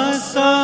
સ્વામિનારાયણ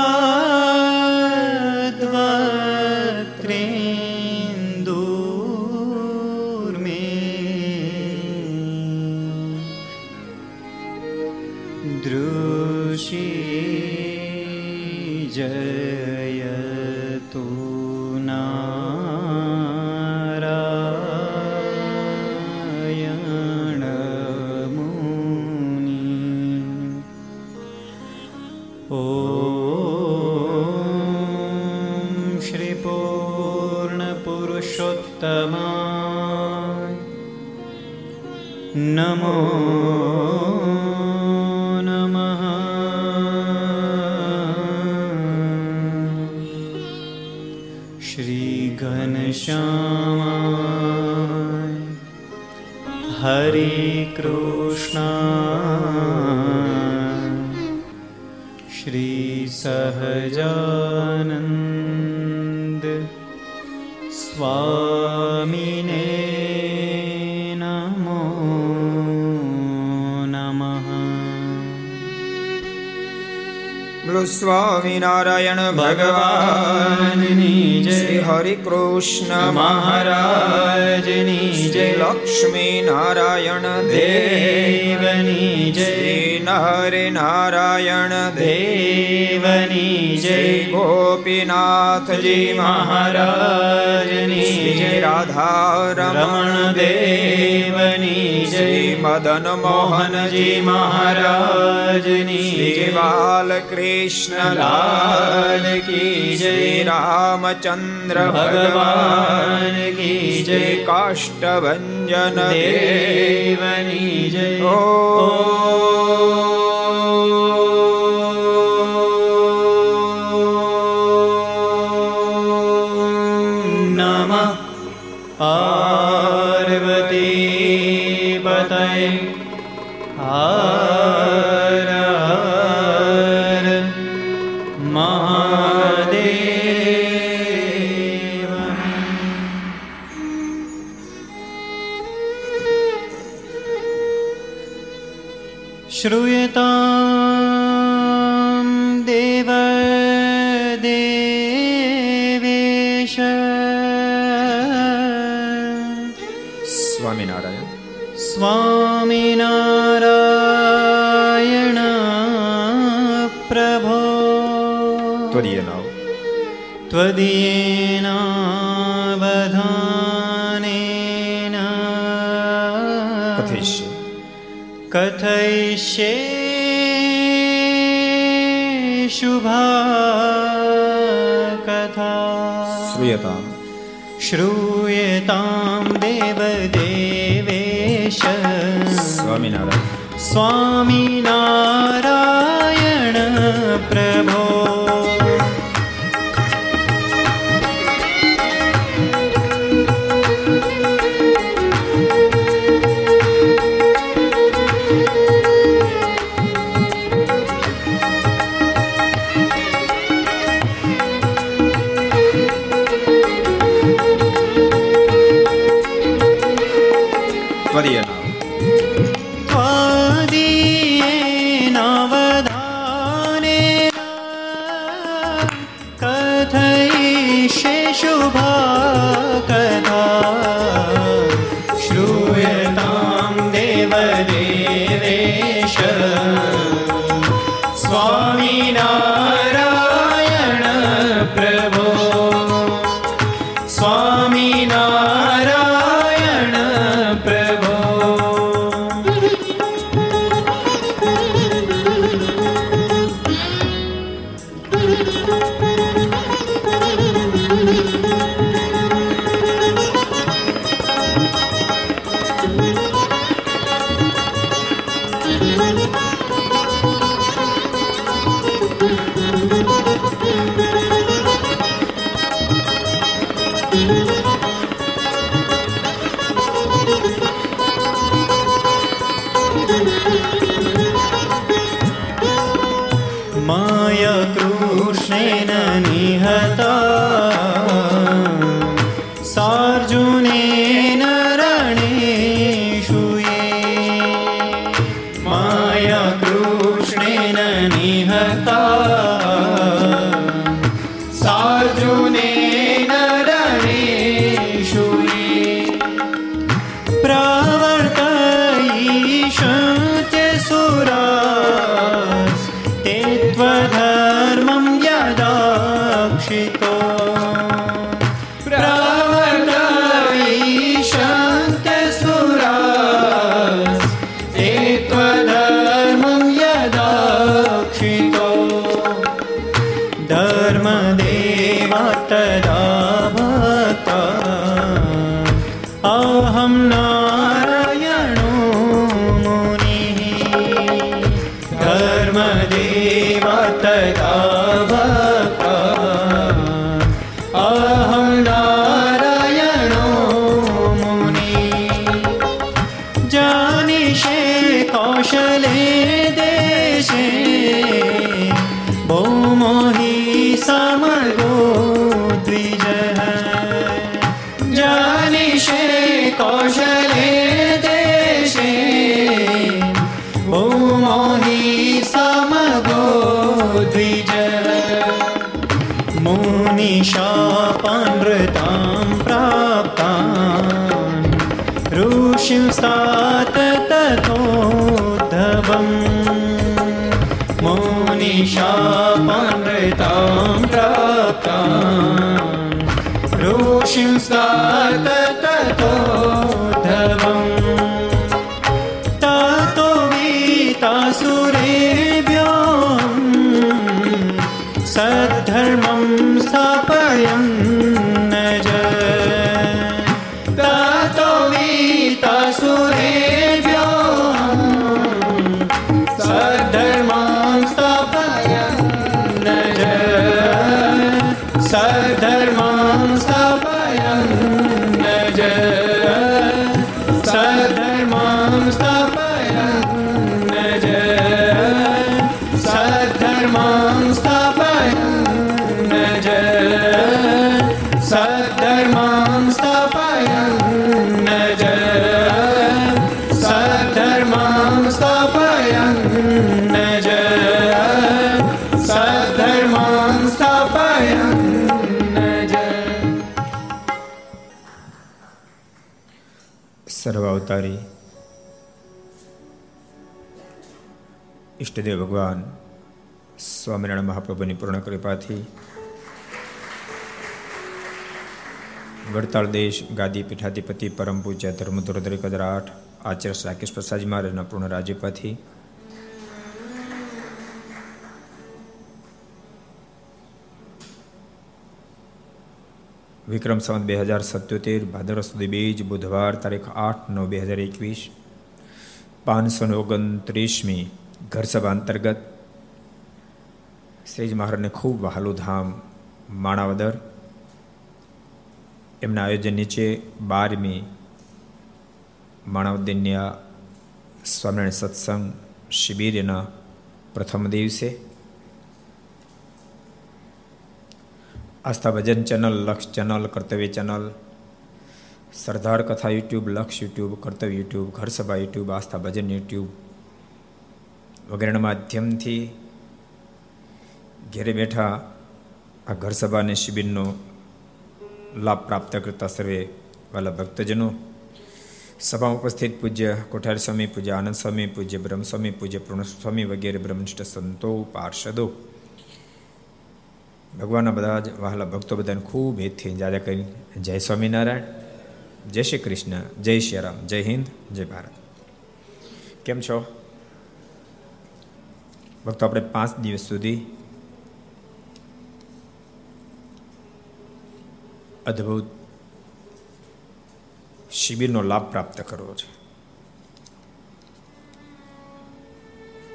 ભગવાનની જય. હરિ કૃષ્ણ મહારાજની જય. લક્ષ્મી નારાયણ દેવની જય. નરે નારાયણ દેવની જય. ગોપીનાથજી મહારાજની જય. રાધા રમણ દેવની જય મદન મોહનજી મહારાજની જય બાલકૃષ્ણ લાલ કી જય રામચંદ્ર ભગવાન કી જય કાષ્ટભન દેવની જય ઓ महादे કદીના બધાને કથયિષ્ય કથયિષ્ય શુભા કથા શ્રૂયતા શ્રૂયતામ દેવદેવેશ સ્વામિનારાયણ સ્વામિનારાયણ પ્રભો ઈષ્ટદેવ ભગવાન સ્વામિનારાયણ મહાપ્રભુની પૂર્ણ કૃપાથી વડતાળ દેશ ગાદી પીઠાધિપતિ પરમ પૂજ્ય ધર્મધુર દરેકદરાઠ આચાર્ય રાકેશ પ્રસાદજી મહારાજના પૂર્ણ રાજ્યપાથી વિક્રમ સંવત બે હજાર સત્યોતેર ભાદર સુધી બીજ બુધવાર તારીખ આઠ નવ બે હજાર એકવીસ પાંચસો ને ઓગણત્રીસમી ઘર અંતર્ગત શ્રીજી મહારાજને ખૂબ વહાલુધામ, માણાવદર, એમના આયોજન નીચે બારમી માણાવદરની સ્વામિનારાયણ સત્સંગ શિબિરના પ્રથમ દિવસે. Aastha Bhajan channel, Laksh channel, Kartavya channel, Sardar Katha YouTube, Laksh YouTube, કર્તવ્ય યુટ્યુબ, ઘર સભા યુટ્યુબ, આસ્થા ભજન યુટ્યુબ વગેરેના માધ્યમથી ઘેરે બેઠા આ ઘર સભા શિબિરનો લાભ પ્રાપ્ત કરતા સર્વે વાલા ભક્તજનો. સભામાં ઉપસ્થિત પૂજ્ય કોઠારી સ્વામી, પૂજ્ય આનંદ સ્વામી, પૂજ્ય બ્રહ્મ સ્વામી પૂજ્ય પૂર્ણ સ્વામી વગેરે બ્રહ્મનિષ્ઠ સંતો, પાર્ષદો. ભગવાનના બધા જ વહાલા ભક્તો બધાને ખૂબ હેતથી જાજા કરી. જય સ્વામિનારાયણ, જય શ્રી કૃષ્ણ, જય શ્રી રામ, જય હિન્દ, જય ભારત. કેમ છો? ભક્તો આપણે પાંચ દિવસ સુધી અદ્ભુત શિબિરનો લાભ પ્રાપ્ત કરવો છે.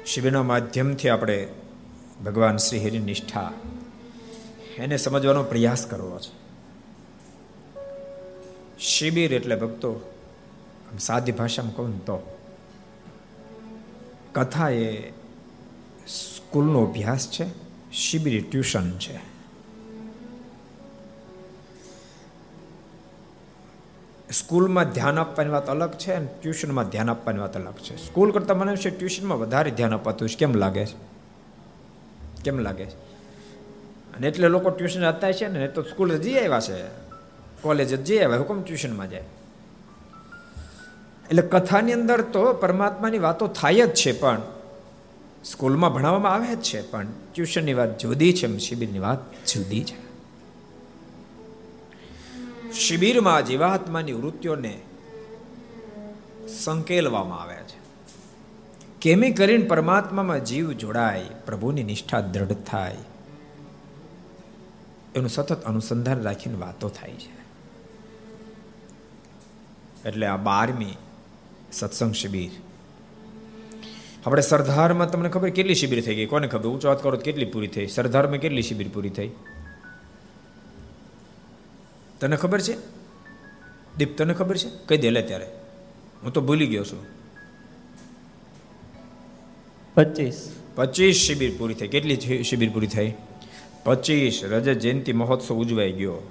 શિબિરના માધ્યમથી આપણે ભગવાન શ્રી હરિની નિષ્ઠા એને સમજવાનો પ્રયાસ કરવો છે. શિબિર એટલે ભક્તો સાદી ભાષામાં કહું તો, કથા એ સ્કૂલનો અભ્યાસ છે, શિબિર, ટ્યુશન છે. સ્કૂલમાં ધ્યાન આપવાની વાત અલગ છે અને ટ્યુશનમાં ધ્યાન આપવાની વાત અલગ છે. સ્કૂલ કરતાં મને છે, ટ્યુશનમાં વધારે ધ્યાન અપાતું છે કેમ લાગે છે? કેમ લાગે છે? અને એટલે લોકો ટ્યુશન હતા છે ને તો સ્કૂલ જઈ આવ્યા છે. કોલેજ જઈ આવ્યા, હુકમ ટ્યુશનમાં જાય. એટલે કથાની અંદર તો પરમાત્માની વાતો થાય જ છે, પણ સ્કૂલમાં ભણાવવામાં આવે જ છે, પણ ટ્યુશનની વાત જુદી છે, શિબિરની વાત જુદી છે. શિબિરમાં જીવાત્માની વૃત્તિઓને સંકેલવામાં આવે છે. કેમે કરીને પરમાત્મામાં જીવ જોડાય, પ્રભુની નિષ્ઠા દ્રઢ થાય, એનું સતત અનુસંધાન રાખીને વાતો થાય છે. એટલે આ બારમી સત્સંગ શિબિર આપણે સરદારમાં તમને ખબર કેટલી શિબિર થઈ ગઈ? કોને ખબર? ઊંચો વાત કરો કેટલી પૂરી થઈ? સરદારમાં કેટલી શિબિર પૂરી થઈ? તને ખબર છે? દીપ તને ખબર છે? કઈ દે લે ત્યારે. હું તો ભૂલી ગયો છું. પચીસ. પચીસ શિબિર પૂરી થઈ. કેટલી શિબિર પૂરી થઈ? પચીસ. રજત જયંતિ મહોત્સવ ઉજવાઈ ગયો.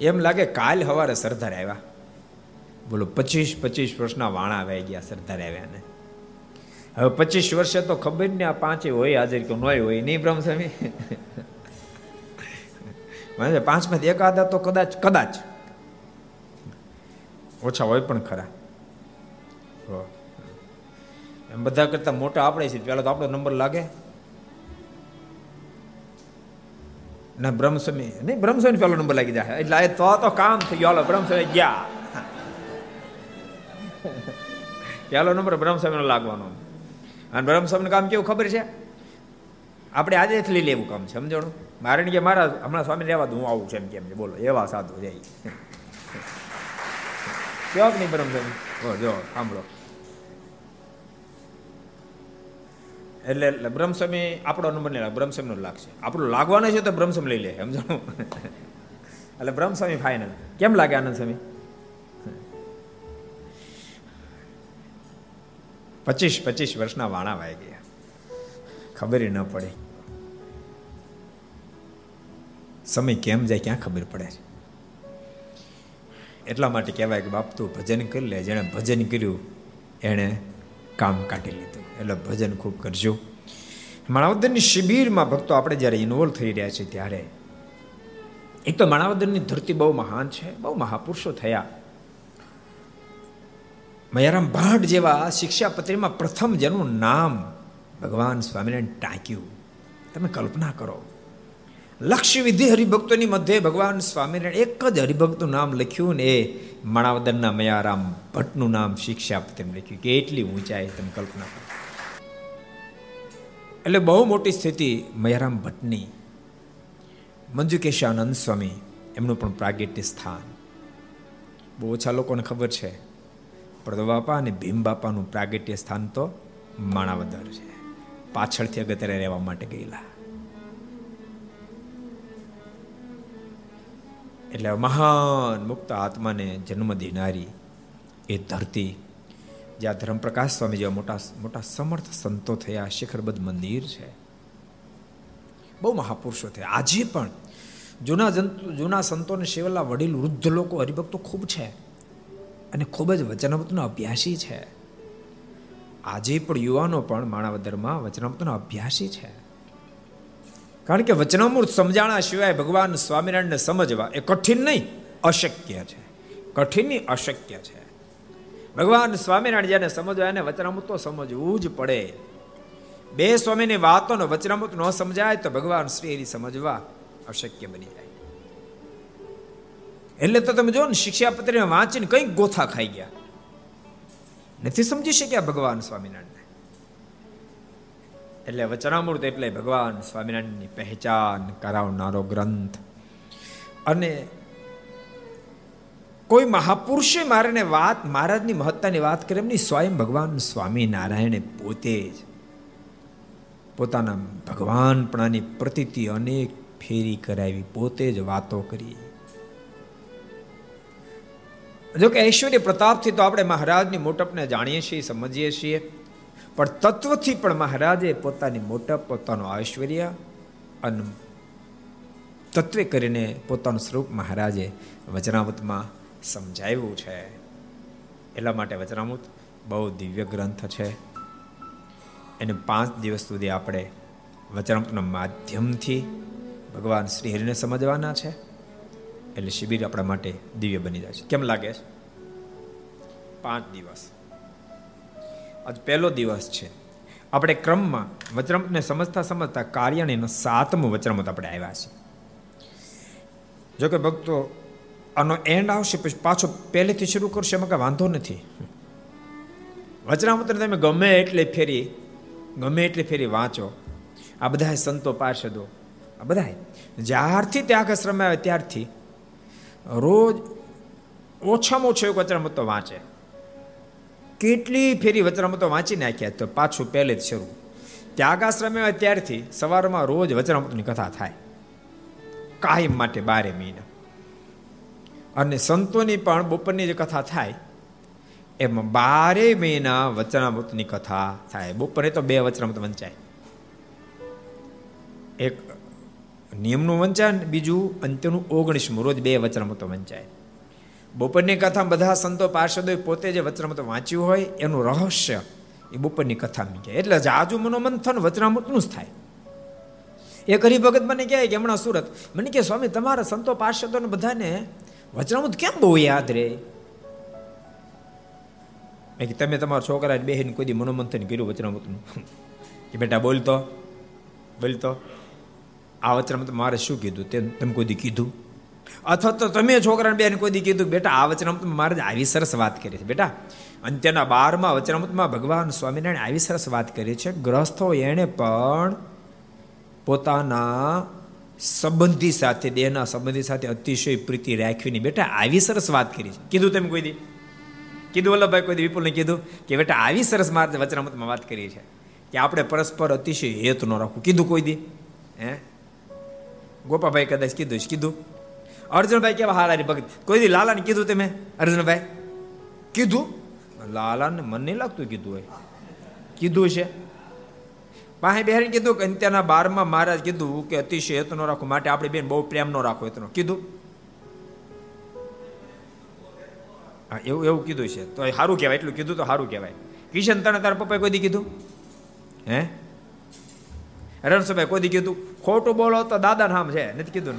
એમ લાગે કાલ સવારે સરદાર આવ્યા. બોલો, પચીસ પચીસ વર્ષના વાણા આવી ગયા સરદાર આવ્યા ને હવે પચીસ વર્ષે તો ખબર ને આ પાંચે હોય હાજર કે નોય હોય, નહીં બ્રહ્મસ્વામી? મને પાંચમાંથી એકાદ તો કદાચ કદાચ. ઓછા હોય પણ ખરા. એમ બધા કરતા મોટા આપણે છે પેલા તો આપણો નંબર લાગે. ના, બ્રહ્મસ્વામી, નહીં, બ્રહ્મસ્વામી પેલો નંબર લાગી જાય એટલે તો તો કામ થઈ ગયો. બ્રહ્મસ્વામી ગયા. પેલો નંબર બ્રહ્મસ્વામીનો લાગવાનો. અને બ્રહ્મસ્વામીનું કામ કેવું ખબર છે? આપણે આજે લઈ લેવું કામ છે, સમજણું? મારે કે મારા હમણાં સ્વામી રહેવા હું આવું છે એમ કેમ છે. બોલો, એવા સાધુ જાય કેવાક નહીં બ્રહ્મસ્વામી? જો, સાંભળો. એટલે બ્રહ્મસ્વામી આપણો નંબર નહીં લાગે, બ્રહ્મસ્વામીનો લાગશે. આપણું લાગવાનો છે તો બ્રહ્મસ્વામી લઈ લે, સમજાણું? એટલે બ્રહ્મસ્વામી ફાઇનલ કેમ લાગે આનંદ સ્વામી પચીસ પચીસ વર્ષના વાણા વાઈ ગયા. ખબર ન પડે. સમય કેમ જાય ક્યાં ખબર પડે છે? એટલા માટે કહેવાય કે બાપ તું ભજન કરી લે. જેણે ભજન કર્યું, એણે કામ કાઢી લીધું. એટલે ભજન ખૂબ કરજો. માણાવદરની શિબિરમાં ભક્તો આપણે જ્યારે ઇન્વોલ્વ થઈ રહ્યા છીએ ત્યારે, એક તો માણાવદરની ધરતી બહુ મહાન છે, બહુ મહાપુરુષો થયા. મયારામ ભાટ જેવા શિક્ષાપત્રીમાં પ્રથમ જેનું નામ ભગવાન સ્વામિનારાયણ ટાંક્યું. તમે કલ્પના કરો. લક્ષ્ય વિધિ હરિભક્તોની મધ્યે ભગવાન સ્વામિનારાયણ એક જ હરિભક્તનું નામ લખ્યું ને એ માણાવદરના મયારામ ભટ્ટનું નામ શિક્ષાપત્રી લખ્યું. કે એટલી ઊંચાઈ તમે કલ્પના કરો. એટલે બહુ મોટી સ્થિતિ મયારામ ભટ્ટની. મંજુકેશાનંદ સ્વામી એમનું પણ પ્રાગટ્ય સ્થાન. બહુ ઓછા લોકોને ખબર છે. પ્રદો બાપા અને ભીમ બાપાનું પ્રાગટ્ય સ્થાન તો માણાવદર છે. પાછળથી અગત્ય રહેવા માટે ગયેલા. એટલે મહાન મુક્ત આત્માને જન્મ દેનારી એ ધરતી, જ્યાં ધર્મપ્રકાશ સ્વામી જેવા મોટા મોટા સમર્થ સંતો થયા, શિખરબદ્ધ મંદિર છે. બહુ મહાપુરુષો થયા. આજે પણ જૂના જંતુ, જૂના સંતોને સેવેલા વડીલ વૃદ્ધ લોકો, હરિભક્તો ખૂબ છે. અને ખૂબ જ વચનામૃતનો અભ્યાસી છે. આજે પણ યુવાનો પણ માણાવદરમાં વચનામૃતનો અભ્યાસી છે. કારણ કે વચનામૃત સમજાણા સિવાય ભગવાન સ્વામિનારાયણને સમજવા એ કઠિન નહીં, અશક્ય છે. કઠિન અશક્ય છે. ભગવાન સ્વામિનારાયણ જેને સમજવા એને વચનામૃત તો સમજવું જ પડે. બે સ્વામીની વાતોનો વચનામૃત ન સમજાય તો ભગવાન શ્રી સમજવા અશક્ય બની જાય. એટલે તો તમે જો ને શિક્ષાપત્રી વાંચીને કંઈક ગોથા ખાઈ ગયા. નથી સમજી શક્યા ભગવાન સ્વામિનારાયણ એટલે વચનામૃત એટલે ભગવાન સ્વામિનારાયણની પહેચાન કરાવનારો ગ્રંથ. અને કોઈ મહાપુરુષે મારાને વાત, મહારાજની મહત્તાની વાત કરે એમની સ્વયં ભગવાન સ્વામિનારાયણે પોતે જ પોતાના ભગવાનપણાની પ્રતીતિ અનેક ફેરી કરાવી, પોતે જ વાતો કરી. જો કે ઐશ્વર્ય પ્રતાપથી તો આપણે મહારાજની મોટપને જાણીએ છીએ, સમજીએ છીએ. પણ તત્વથી પણ મહારાજે પોતાની મોટપ, પોતાનું ઐશ્વર્ય અને તત્વે કરીને પોતાનું સ્વરૂપ મહારાજે વચનામૃતમાં સમજાવ્યું છે. એટલા માટે વચનામૃત બહુ દિવ્ય ગ્રંથ છે. એને પાંચ દિવસ સુધી આપણે વચનામૃતના માધ્યમથી ભગવાન શ્રી હરિને સમજવાના છે. એટલે શિબિર આપણા માટે દિવ્ય બની જાય છે. કેમ લાગે છે? પાંચ દિવસ. આજ પહેલો દિવસ છે. આપણે ક્રમમાં વચરામૃતને સમજતા સમજતા કાર્યાણીનો સાતમો વચ્રમત આપણે આવ્યા છે જો કે ભક્તો, આનો એન્ડ આવશે પછી પાછો પહેલેથી શરૂ કરશે એમાં કાંઈ વાંધો નથી. વચનામૃતને તમે ગમે એટલે ફેરી, ગમે એટલે ફેરી વાંચો. આ બધા સંતો પાર્ષદો, આ બધા જ્યારથી તે આખા શ્રમે આવે ત્યારથી રોજ ઓછામાં ઓછો એક વચનામૃત તો વાંચે. કેટલી ફેરી વચનામૃતો વાંચી નાખ્યા તો પાછું પહેલે જ શરૂ. ત્યાગાશ્રમે ત્યારથી સવારમાં રોજ વચનામૃતની કથા થાય. કાયમ માટે બારે મહિના. અને સંતોની પણ બપોરની જે કથા થાય, એમાં બારે મહિના વચનામૃતની કથા થાય. બપોરે તો બે વચનામૃત વંચાય. એક નિયમનું વંચાય બીજું અંત્યનું ઓગણીસમું. રોજ બે વચનમતો વંચાય. બપોરની કથા બધા સંતો પાર્ષદોએ પોતે જે વચનમતો વાંચ્યું હોય એનું રહસ્ય એ બપોરની કથા કહે એટલે આજુ મનોમંથન વચનામૃતનું જ થાય. એ કરી ભગત મને કહે કે હમણાં સુરત, મને કહે, સ્વામી, તમારા સંતો પાર્ષદોને બધાને વચનામૃત કેમ બહુ યાદ રહે કે તમે તમારા છોકરા બેહીને કોઈ મનોમંથન કર્યું વચનામૃતનું? કે બેટા, બોલતો બોલતો. આ વચનામાં મારે શું કીધું? તે તમે કોઈ કીધું? અથવા તો તમે છોકરાને બેન કોઈ દી કીધું, બેટા, આ વચનામૃત મારે આવી સરસ વાત કરી છે. બેટા અંત્યના બારમાં વચનામૃતમાં ભગવાન સ્વામિનારાયણ આવી સરસ વાત કરી છે. ગ્રસ્થો એણે પણ પોતાના સંબંધી સાથે, દેહના સંબંધી સાથે અતિશય પ્રીતિ રાખવીની બેટા, આવી સરસ વાત કરી છે. કીધું તમે કોઈ દી? કીધું વલ્લભભાઈ, કોઈ દી વિપુલને કીધું કે, બેટા, આવી સરસ મારે વચનામૃતમાં વાત કરી છે. કે આપણે પરસ્પર અતિશય હેત ન રાખવું. કીધું કોઈ દી? હે? ગોપાભાઈ કદાચ કીધું કીધું? અર્જુનભાઈ કેવા હારા ભગત. કોઈ લાલાને કીધું તમે? અર્જુનભાઈ? કીધું? લાલાને મન નહીં લાગતું કીધું હોય. કીધું છે. પાસે બહેન કીધું કે અંત્યના બારમાં મહારાજ કીધું કે અતિશય હેતનો રાખો, માટે આપણે બેન બહુ પ્રેમ નો રાખો એતનો કીધું? હા, એવું એવું કીધું છે. તો સારું કહેવાય, એટલું કીધું તો સારું કહેવાય. કિશન તને તારા પપ્પાએ કોઈ દી કીધું? હે? રણસભાઈ કોઈ કીધું, ખોટું બોલો તો દાદા નામ છે. નથી કીધું.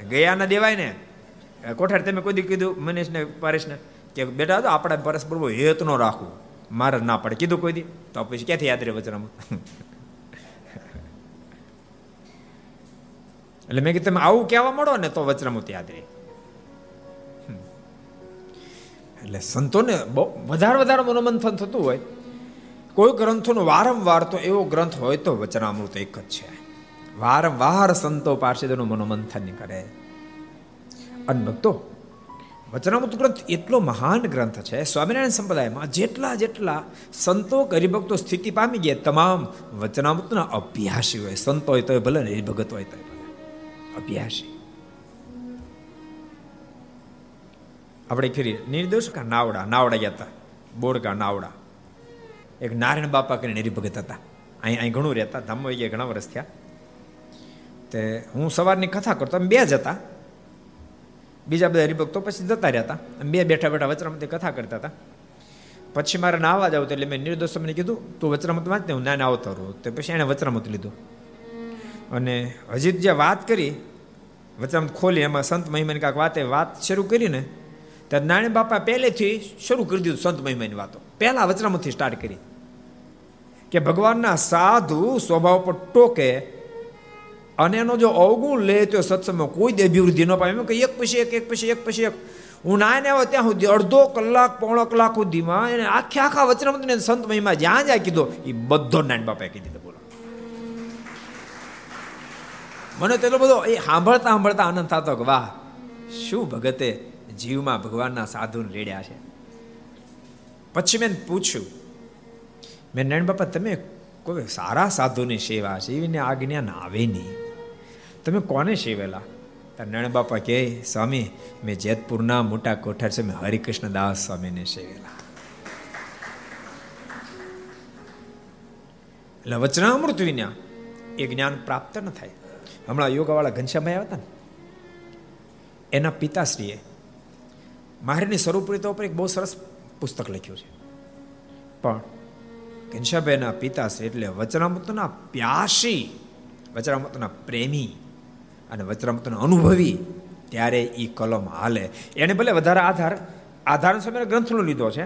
ગયા ગયાના દેવાય ને કોઠાર તમે કોઈ કીધું, મનીષને, પરેશને, કે બેટા તો આપણે પરસ્પર હેત નો રાખવું, મારે ના પડે. કીધું કોઈ દી? તો પછી ક્યાંથી યાદ રહે વચનામાં એટલે મેં કીધું, તમે આવું કહેવા મળો ને તો વચનામૃત યાદ રહે. એટલે સંતોને બહુ વધારે વધારે મનોમંથન થતું હોય કોઈ ગ્રંથોનો વારંવાર તો એવો ગ્રંથ હોય તો વચનામૃત એક જ છે. વારંવાર સંતો પાર્ષદોનું મનોમંથન કરે. અને ભક્તો, વચનામૃત ગ્રંથ એટલો મહાન ગ્રંથ છે, સ્વામિનારાયણ સંપ્રદાયમાં જેટલા જેટલા સંતો હરિભક્તો સ્થિતિ પામી ગયા, તમામ વચનામૃતના અભ્યાસી હોય, સંતો હોય તો ભલે ને હરિભગત હોય તો અભ્યાસી. આપણે ફરી, નિર્દોષ કા નાવડા? નાવડા ગયા હતા. બોડકા નાવડા? એક નારાયણ બાપા કરીને હરિભગત હતા. અહીં અહીં ઘણું રહેતા, ધામમાં ગયા ઘણા વર્ષ થયા. તે હું સવારની કથા કરતો બે જ હતા. બીજા બધા હરિભક્તો પછી જતા રહેતા. બે બેઠા બેઠા વચરામતી કથા કરતા હતા. પછી મારે નાવા જાવ એટલે મેં નિર્દોષ મને કીધું, તું વચરામત વાંચ ને હું નાને આવતો રહું તો પછી એણે વચરામત લીધું. અને હજી જે વાત કરી, વચરામત ખોલી, એમાં સંત મહિમાની કાંક વાતે વાત શરૂ કરીને, ત્યારે નારાયણ બાપા પહેલેથી શરૂ કરી દીધું સંત મહિમાની વાતો. પહેલા વચરામતથી સ્ટાર્ટ કરી. કે ભગવાનના સાધુ સ્વભાવ પર ટોકે અને એનો જો અવગુણ લે તો સત્સંગમાં કોઈ જ અભિવૃદ્ધિ ન પામે. કે એક પછી એક એક પછી એક પછી એક. હું નાને આવ્યો ત્યાં સુધી અડધો કલાક, પોણો કલાક સુધીમાં એને આખે આખા વચનામૃતને સંત મહિમા જ્યાં જ્યાં કીધો, એ બધો નાન બાપાએ કીધી દીધો, બોલો. મને તેટલો બધો એ સાંભળતા સાંભળતા આનંદ થતો કે વાહ, શું ભગતે જીવમાં ભગવાનના સાધુને લેડ્યા છે. પછી મેં પૂછ્યું મેં નારાયણ બાપા, તમે કોઈ સારા સાધુની સેવા છે એવીને આ જ્ઞાન આવે નહીં. તમે કોને સેવેલા નારાયણ બાપા કે સ્વામી, મેં જેતપુરના મોટા કોઠાર છે, મેં હરિકૃષ્ણ દાસ સ્વામીને સેવેલા એટલે વચનામૃત વિના એ જ્ઞાન પ્રાપ્ત ન થાય. હમણાં યોગાવાળા ઘનશ્યામભાઈ આવ્યા હતા ને, એના પિતાશ્રીએ માહેરની સ્વરૂપરીતા ઉપર એક બહુ સરસ પુસ્તક લખ્યું છે. પણ ઘનશ્યામભાઈના છે એટલે વચનામૃતના પ્યાસી, વચનામૃતના પ્રેમી અને વચરામૃતનો અનુભવી ત્યારે એ કલમ હાલે. એને ભલે વધારે આધાર આધાર સમયના ગ્રંથનો લીધો છે,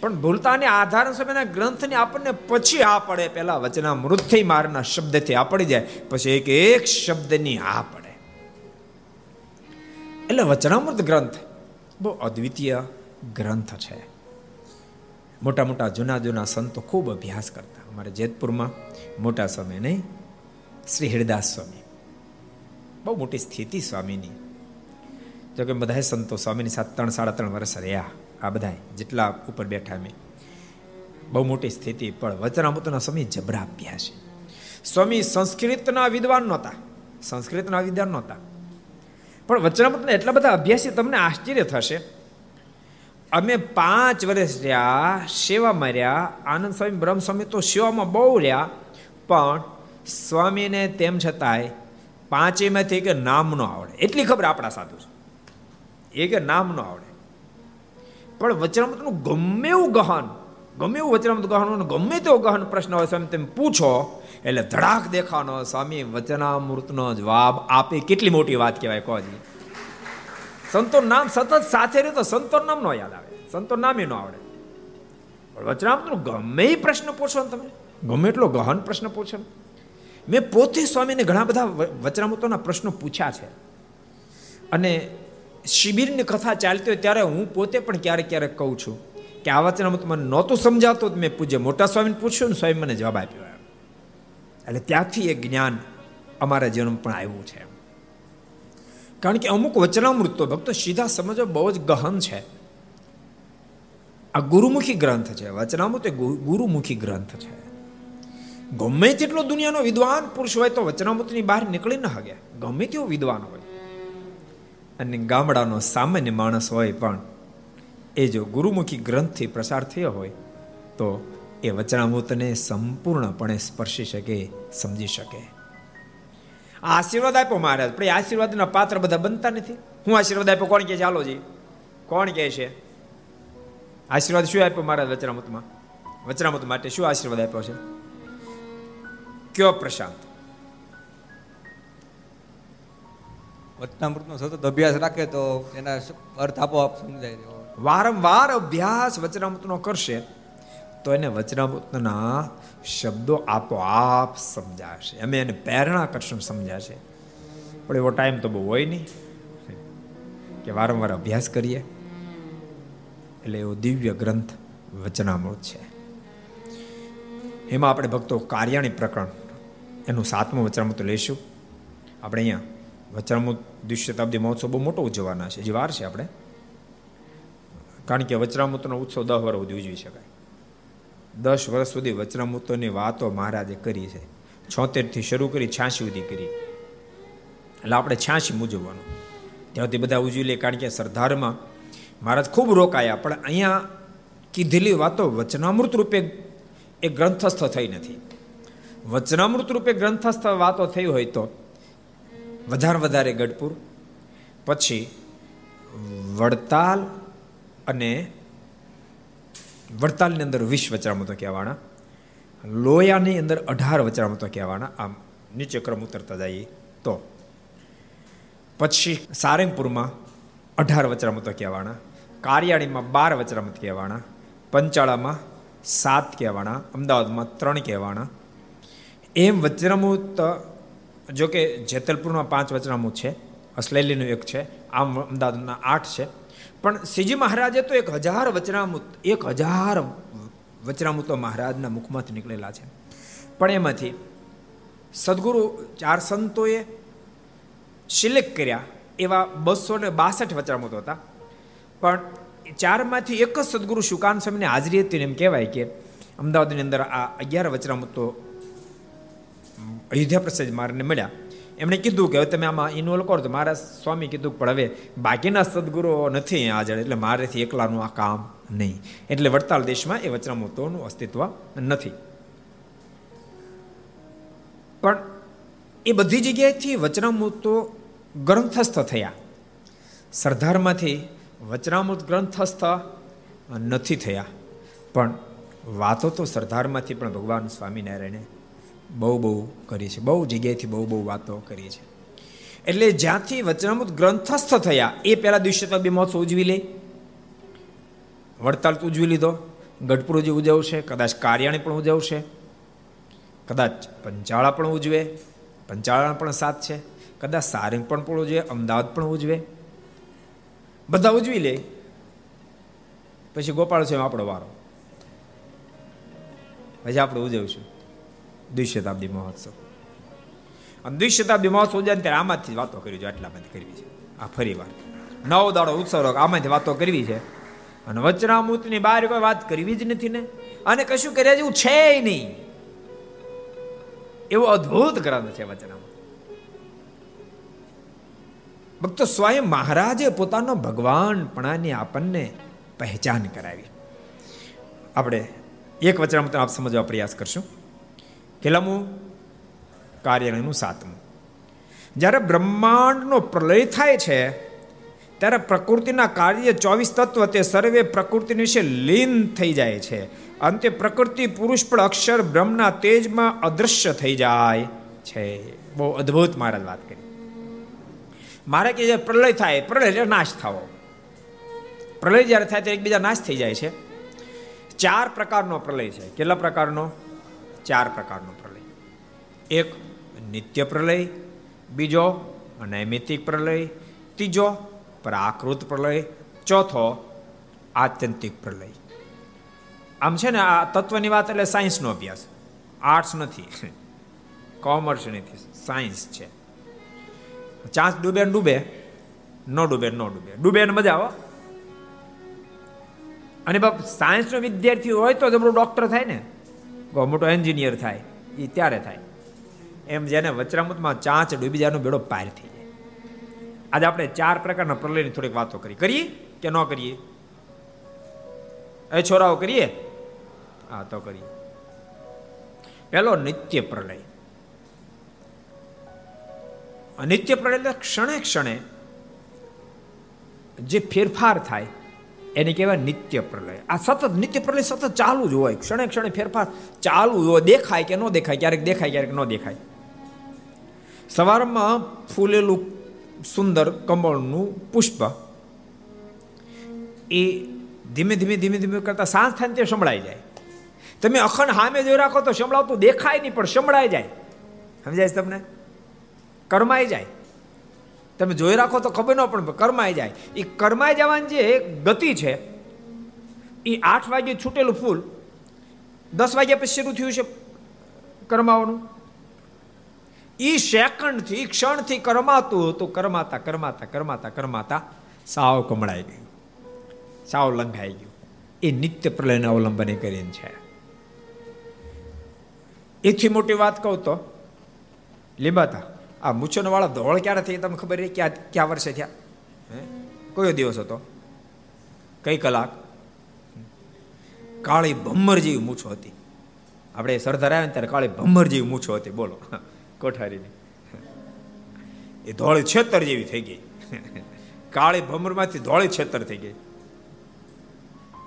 પણ ભૂલતાને આધાર સમયના ગ્રંથને આપણને પછી આ પડે. પહેલા વચના મૃતથી મારના શબ્દથી આ પડી જાય, પછી એક એક શબ્દની આ પડે. એટલે વચનામૃત ગ્રંથ બહુ અદ્વિતીય ગ્રંથ છે. મોટા મોટા જૂના જૂના સંતો ખૂબ અભ્યાસ કરતા. અમારે જેતપુરમાં મોટા સમય નહીં, શ્રી હરિદાસ સ્વામી. બહુ મોટી સ્થિતિ સ્વામીની. જો કે બધા સંતો સ્વામીની સાથે ત્રણ, સાડા ત્રણ વર્ષ રહ્યા આ બધા જેટલા ઉપર બેઠા મેં બહુ મોટી સ્થિતિ, પણ વચનામૃતના સ્વામી જબરા અભ્યાસ છે. સ્વામી સંસ્કૃતના વિદ્વાન નહોતા. સંસ્કૃતના વિદ્વાન નહોતા. પણ વચનામૃતના એટલા બધા અભ્યાસી, તમને આશ્ચર્ય થશે અમે પાંચ વર્ષ રહ્યા, સેવામાં રહ્યા, આનંદ સ્વામી, બ્રહ્મ સ્વામી તો સેવામાં બહુ રહ્યા, પણ સ્વામીને તેમ છતાંય પાંચેમાંથી કે નામ ન આવડે. એટલી ખબર આપણા સાધુ છે. એ કે નામ ન આવડે. પણ વચનામૃતનું ગમે એવું ગહન, ગમે એવું વચનામૃત ગહન ગમે તેવો ગહન પ્રશ્ન હોય, સ્વામી તમે પૂછો, એટલે ધડાક દેખાનો સ્વામી વચનામૃતનો જવાબ આપે. કેટલી મોટી વાત કહેવાય કોજી સંતો નામ સતત સાથે રહે તો સંતો નામ નો યાદ આવે. સંતો નામે ન આવડે. પણ વચનામૃતનો ગમે એ પ્રશ્ન પૂછો ને તમે. ગમે એટલો ગહન પ્રશ્ન પૂછો મેં પોતે સ્વામીને ઘણા બધા વચનામૃતોના પ્રશ્નો પૂછ્યા છે. અને શિબિરની કથા ચાલતી હોય ત્યારે હું પોતે પણ ક્યારેક ક્યારેક કહું છું કે આ વચનામૃત મને નહોતું સમજાતું મેં પૂજ્ય મોટા સ્વામીને પૂછ્યું ને સ્વામી મને જવાબ આપ્યો એટલે ત્યાંથી એ જ્ઞાન અમારા જીવન પણ આવ્યું છે કારણ કે અમુક વચનામૃત ભક્તો સીધા સમજો બહુ જ ગહન છે. આ ગુરુમુખી ગ્રંથ છે. વચનામૃત એ ગુરુમુખી ગ્રંથ છે. ગમે તેટલો દુનિયાનો વિદ્વાન પુરુષ હોય તો વચનામૃતની બહાર નીકળી ન શકે ગમે તેવો વિદ્વાન હોય. અને ગામડાનો સામાન્ય માણસ હોય પણ એ જો ગુરુમુખી ગ્રંથથી પ્રસાર થયો હોય તો એ વચનામૃતને સંપૂર્ણપણે સ્પર્શી શકે, સમજી શકે. આશીર્વાદ આપ્યો મહારાજ. પણ એ આશીર્વાદના પાત્ર બધા બનતા નથી. હું આશીર્વાદ આપ્યો? કોણ કે ચાલો જી. કોણ કહે છે? આશીર્વાદ શું આપ્યો મહારાજ વચનામૃતમાં? વચનામૃત માટે શું આશીર્વાદ આપ્યો છે? કયો પ્રશાંત? વચનામૃતનો સતત અભ્યાસ રાખે તો એના અર્થ આપોઆપ સમજાય વારંવાર અભ્યાસ વચનામૃતનો કરશે તો એને વચનામૃતના શબ્દો આપોઆપ સમજાશે. અમે એને પ્રેરણા કરશું સમજાશે. પણ એવો ટાઈમ તો બહુ હોય નહીં. કે વારંવાર અભ્યાસ કરીએ. એટલે એવો દિવ્ય ગ્રંથ વચનામૃત છે. એમાં આપણે ભક્તો કાર્યાણી પ્રકરણ, એનું સાતમું વચનામૃત લઈશું. આપણે અહીંયા વચનામૃત દ્વિશતાબ્દી મહોત્સવ બહુ મોટો ઉજવવાના છે. જે વાર છે આપણે. કારણ કે વચનામૃતનો ઉત્સવ દસ વર્ષ સુધી ઉજવી શકાય. દસ વર્ષ સુધી વચનામૃતોની વાતો મહારાજે કરી છે. છોતેરથી શરૂ કરી છ્યાસી સુધી કરી. એટલે આપણે છ્યાસી ઉજવવાનું. ત્યાંથી બધા ઉજવી લઈએ કારણ કે સરદારમાં મહારાજ ખૂબ રોકાયા, પણ અહીંયા કીધેલી વાતો વચનામૃત રૂપે એ ગ્રંથસ્થ થઈ નથી. વચનામૃત રૂપે ગ્રંથસ્થ વાતો થઈ હોય તો વધારે વધારે ગઢપુર, પછી વડતાલ અને વડતાલની અંદર વીસ વચરામતો કહેવાના, લોયાની અંદર અઢાર વચરામતો કહેવાના, આમ નીચે ક્રમ ઉતરતા જઈએ તો. પછી સારંગપુરમાં અઢાર વચરામતો કહેવાના કારિયાણીમાં બાર વચરામત કહેવાના, પંચાળામાં સાત કહેવાના, અમદાવાદમાં ત્રણ કહેવાના. એમ વચરામૃત જો કે જેતલપુરમાં પાંચ વચરામૃત છે, અસલેલીનું એક છે, આમ અમદાવાદના આઠ છે, પણ શ્રીજી મહારાજે તો એક હજાર વચનામૃત એક હજાર વચનામૃતો મહારાજના મુખમાંથી નીકળેલા છે. પણ એમાંથી સદગુરુ ચાર સંતોએ સિલેક્ટ કર્યા એવા બસો ને બાસઠ વચનામૃતો હતા. પણ ચારમાંથી એક જ સદગુરુ શુકાન સ્વામીની હાજરી હતી એમ કહેવાય કે અમદાવાદની અંદર આ અગિયાર વચનામૃતો અયોધ્યા પ્રસાદ મારને મળ્યા. એમણે કીધું કે હવે તમે આમાં ઇન્વોલ્વ કરો. તો મારા સ્વામી કીધું પણ હવે બાકીના સદગુરુઓ નથી હાજર, એટલે મારેથી એકલાનું આ કામ નહીં. એટલે વડતાલ દેશમાં એ વચરામૃતોનું અસ્તિત્વ નથી. પણ એ બધી જગ્યાએથી વચનામૃતો ગ્રંથસ્થ થયા. સરદારમાંથી વચનામૃત ગ્રંથસ્થ નથી થયા. પણ વાતો તો સરદારમાંથી પણ ભગવાન સ્વામિનારાયણે બહુ બહુ કરી છે. બહુ જગ્યાએથી બહુ બહુ વાતો કરી છે. એટલે જ્યાંથી વચનામૃત ગ્રંથસ્થ થયા, એ પહેલા દિવસે તો બે મહોત્સવ ઉજવી લે. વડતાલ ઉજવી લીધો. ગઢપુર જે ઉજવશે, કદાચ કાર્યાણી પણ ઉજવશે. કદાચ પંચાળા પણ ઉજવે. પંચાળા પણ સાત છે. કદાચ સારંગ પણ ઉજવે, અમદાવાદ પણ ઉજવે. બધા ઉજવી લે. પછી ગોપાળ છે આપણો વારો. પછી આપણે ઉજવશું દ્વિશતાબ્દી મહોત્સવ. અને દ્વિશતાબ્દી મહોત્સવ ઉજવે ત્યારે આમાંથી વાતો કરવી છે આટલામાંથી કરવી છે. આ ફરી વાર. નવ દાડો ઉત્સવ આમાંથી વાતો કરવી છે. અને વચનામૃતની બહાર કોઈ વાત કરવી જ નથી ને. અને કશું કર્યા જેવું છે નહીં. એવું અદ્ભુત ગ્રંથ છે વચનામૃત. ભક્તો સ્વયં મહારાજે પોતાનો ભગવાનપણાની આપણને પહેચાન કરાવી. આપણે એક વચનામૃત આપ સમજવા પ્રયાસ કરશું. કેટલામું કાર્યનું સાતમું. જ્યારે બ્રહ્માંડનો પ્રલય થાય છે, ત્યારે પ્રકૃતિના કાર્ય ચોવીસ તત્વ તે સર્વે પ્રકૃતિ વિશે લીન થઈ જાય છે. અંતે પ્રકૃતિ પુરુષ પણ અક્ષર બ્રહ્મના તેજમાં અદૃશ્ય થઈ જાય છે. બહુ અદ્ભુત મહારાજ વાત કરી. મારે કે જે પ્રલય થાય, પ્રલય એટલે નાશ થવો. પ્રલય જ્યારે થાય ત્યારે એકબીજા નાશ થઈ જાય છે. ચાર પ્રકારનો પ્રલય છે. કેટલા પ્રકારનો? ચાર પ્રકારનો પ્રલય. એક નિત્ય પ્રલય, બીજો નૈમિતિક પ્રલય, ત્રીજો પ્રાકૃત પ્રલય, ચોથો આત્યંતિક પ્રલય. આમ છે ને, આ તત્વની વાત એટલે સાયન્સનો અભ્યાસ. આર્ટ્સ નથી. કોમર્સ નથી. સાયન્સ છે. ચાંચ ડૂબે ડૂબે, ન ડૂબે ન ડૂબે. ડૂબે ને મજા આવો. અને બાપ સાયન્સનો વિદ્યાર્થી હોય તો જબરો ડોક્ટર થાય ને. મોટો એન્જિનિયર થાય એ ત્યારે થાય. એમ જેને વચરામતમાં ચાંચ ડૂબી જાયનો બેડો પાર થઈ જાય. આજે આપણે ચાર પ્રકારના પ્રલયની થોડીક વાતો કરી. કરીએ કે ન કરીએ? એ છોરાઓ, કરીએ? હા, તો કરીએ. પેલો નિત્ય પ્રલય. નિત્ય પ્રલય ક્ષણે ક્ષણે જે ફેરફાર થાય, એને કહેવાય નિત્ય પ્રલય. આ સતત નિત્ય પ્રલય સતત ચાલુ જ હોય. ક્ષણે ક્ષણે ફેરફાર ચાલુ હોય. દેખાય કે ન દેખાય, ક્યારેક દેખાય, ક્યારેક ન દેખાય. સવારમાં ફૂલેલું સુંદર કમળનું પુષ્પ એ ધીમે ધીમે ધીમે ધીમે કરતા સાંજ થાય તે સંભળાઈ જાય. તમે અખંડ હામે જોઈ રાખો તો સંભળાવતું દેખાય નહીં, પણ સંભળાઈ જાય. સમજાય તમને? કરમાઈ જાય. તમે જોઈ રાખો તો ખબર ન પણ કરમાઈ જાય. એ કરમાઈ જવાની જે ગતિ છે એ આઠ વાગે છૂટેલું ફૂલ, દસ વાગ્યા પછી શરૂ થયું છે કરમાવાનું. એ સેકન્ડથી, ક્ષણથી કરમાતું હતું, કરમાતા કરમાતા કરમાતા કરમાતા, સાવ કમળાઈ ગયું. સાવ લંઘાઈ ગયું. એ નિત્ય પ્રલયને અવલંબને કરીને છે. એથી મોટી વાત કહું તો લીંબાતા આ મૂછોનો વાળા ધોળ ક્યારે થઈ તમને ખબર ક્યાં ક્યાં વર્ષે થયા? કયો દિવસ હતો? કઈ કલાક? કાળી ભમ્મર જેવી મૂછો હતી. આપણે સરદાર આવ્યા ત્યારે કાળી ભમ્મર જેવી મૂછો હતી. બોલો. કોઠારીની. એ ધોળી છેતર જેવી થઈ ગઈ. કાળી ભમરમાંથી ધોળી છેતર થઈ ગઈ.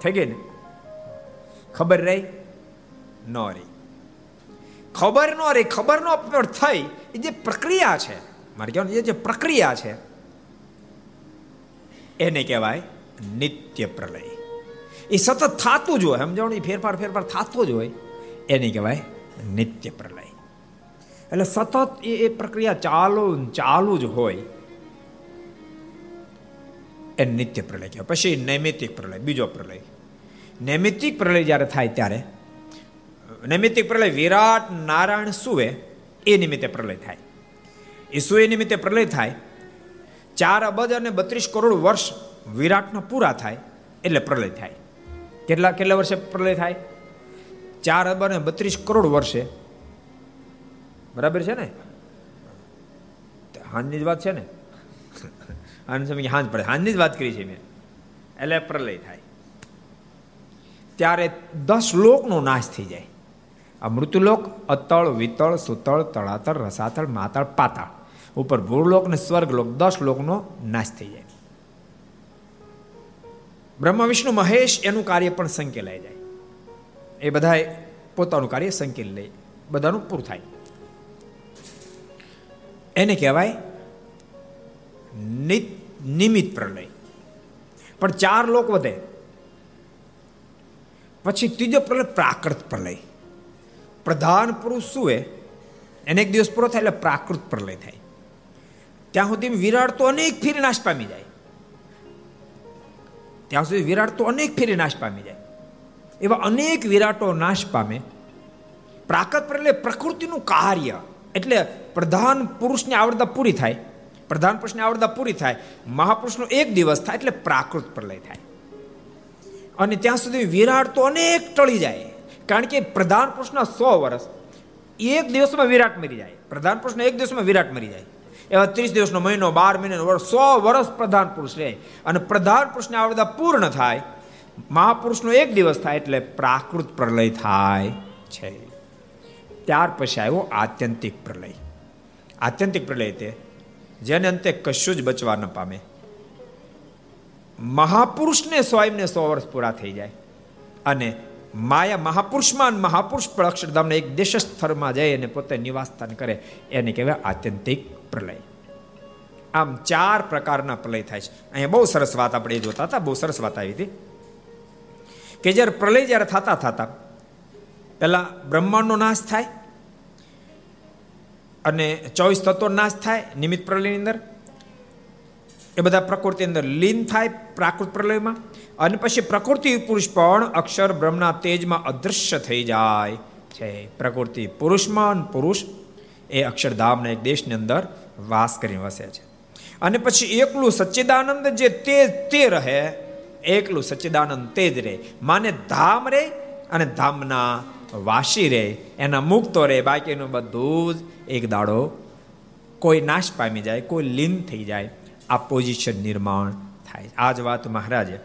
થઈ ગઈ ને? ખબર રહી? ન રહી. ખબર ન રહી ખબર ન થઈ, એ જે પ્રક્રિયા છે, મારે કહેવાનું, એ જે પ્રક્રિયા છે, એને કહેવાય નિત્ય પ્રલય. એ સતત થતું જ હોય, સમજાવણ, ફેરફાર ફેરફાર થતો જ હોય, એને કહેવાય નિત્ય પ્રલય. એટલે સતત એ એ પ્રક્રિયા ચાલુ ચાલુ જ હોય, એ નિત્ય પ્રલય કહેવાય. પછી નૈમિતિક પ્રલય, બીજો પ્રલય. નૈમિતિક પ્રલય જ્યારે થાય ત્યારે નૈમિતિક પ્રલય વિરાટ નારાયણ સુવે, એ નિમિત્તે પ્રલય થાય. એ સુએ નિમિત્તે પ્રલય થાય. ચાર અબજ અને બત્રીસ કરોડ વર્ષ વિરાટના પૂરા થાય એટલે પ્રલય થાય. કેટલા કેટલા વર્ષે પ્રલય થાય? ચાર અબજ અને બત્રીસ કરોડ વર્ષે. બરાબર છે ને? હાંજની જ વાત છે ને? આનંદ સમય, હાંજ પડે. હાંજની જ વાત કરી છે મેં. એટલે પ્રલય થાય. ત્યારે દસ લોકનો નાશ થઈ જાય. આ મૃત્યુલોક અતળ, વિતળ, સુતળ, તળાતળ, રસાતળ, માતળ, પાતાળ. ઉપર ભૂલોક ને સ્વર્ગલોક દસ લોકનો નાશ થઈ જાય. બ્રહ્મા, વિષ્ણુ, મહેશ એનું કાર્ય પણ સંકેલાઈ જાય. એ બધાએ પોતાનું કાર્ય સંકેલ લે. બધાનું પૂરું થાય. એને કહેવાય નિમિત પ્રલય. પણ ચાર લોક વધે. પછી ત્રીજો પ્રલય પ્રાકૃત પ્રલય. પ્રધાન પુરુષ શું એ એને એક દિવસ પૂરો થાય એટલે પ્રાકૃત પ્રલય થાય. ત્યાં સુધી વિરાટ તો અનેક ફેરી નાશ પામી જાય. ત્યાં સુધી વિરાટ તો અનેક ફેરી નાશ પામી જાય. એવા અનેક વિરાટો નાશ પામે. પ્રાકૃત પ્રલય પ્રકૃતિનું કાર્ય. એટલે પ્રધાન પુરુષની આવડતા પૂરી થાય. પ્રધાન પુરુષની આવડતા પૂરી થાય. મહાપુરુષનો એક દિવસ થાય એટલે પ્રાકૃત પ્રલય થાય. અને ત્યાં સુધી વિરાટ તો અનેક ટળી જાય. કારણ કે પ્રધાન પુરુષના સો વર્ષ, એક દિવસમાં વિરાટ મરી જાય. પ્રધાન પુરુષના એક દિવસમાં વિરાટ મરી જાય. એવા ત્રીસ દિવસનો મહિનો, બાર મહિનાનો વર્ષ સો વર્ષ પ્રધાન પુરુષ રહે. અને પ્રધાન પુરુષની આવડતા પૂર્ણ થાય. મહાપુરુષનો એક દિવસ થાય એટલે પ્રાકૃત પ્રલય થાય છે. ત્યાર પછી આવ્યો આત્યંતિક પ્રલય. આત્યંતિક પ્રલય તે, જેને અંતે કશું જ બચવા ન પામે. મહાપુરુષને સ્વયંને સો વર્ષ પૂરા થઈ જાય. અને માયા મહાપુરુષમાં મહાપુરુષ પણ અક્ષરધામના એક દેશસ્થળમાં જાય અને પોતે નિવાસસ્થાન કરે, એને કહેવાય આત્યંતિક પ્રલય. આમ ચાર પ્રકારના પ્રલય થાય છે. અહીંયા બહુ સરસ વાત આપણે જોતા હતા, બહુ સરસ વાત આવી હતી. કે જ્યારે પ્રલય જ્યારે થતા થતા પહેલા બ્રહ્માંડનો નાશ થાય અને ચોવીસ તત્વો નાશ થાય નિમિત્ત પ્રલયની અંદર. એ બધા પ્રકૃતિ અંદર લીન થાય પ્રાકૃત પ્રલયમાં. અને પછી પ્રકૃતિ પુરુષ પણ અક્ષર બ્રહ્મના તેજમાં અદૃશ્ય થઈ જાય છે. પ્રકૃતિ પુરુષમાં પુરુષ એ અક્ષરધામના એક દેશની અંદર વાસ કરીને વસે છે. અને પછી એકલું સચ્ચિદાનંદ જે તે તે રહે, એકલું સચ્ચિદાનંદ તે જ રહે. માને ધામ રે અને ધામના વાસી રે, એના મુક્તો રે, બાકીનું બધું જ એક દાડો કોઈ નાશ પામી જાય, કોઈ લીન થઈ જાય. આ પોઝિશન નિર્માણ થાય આ જ વાત મહારાજે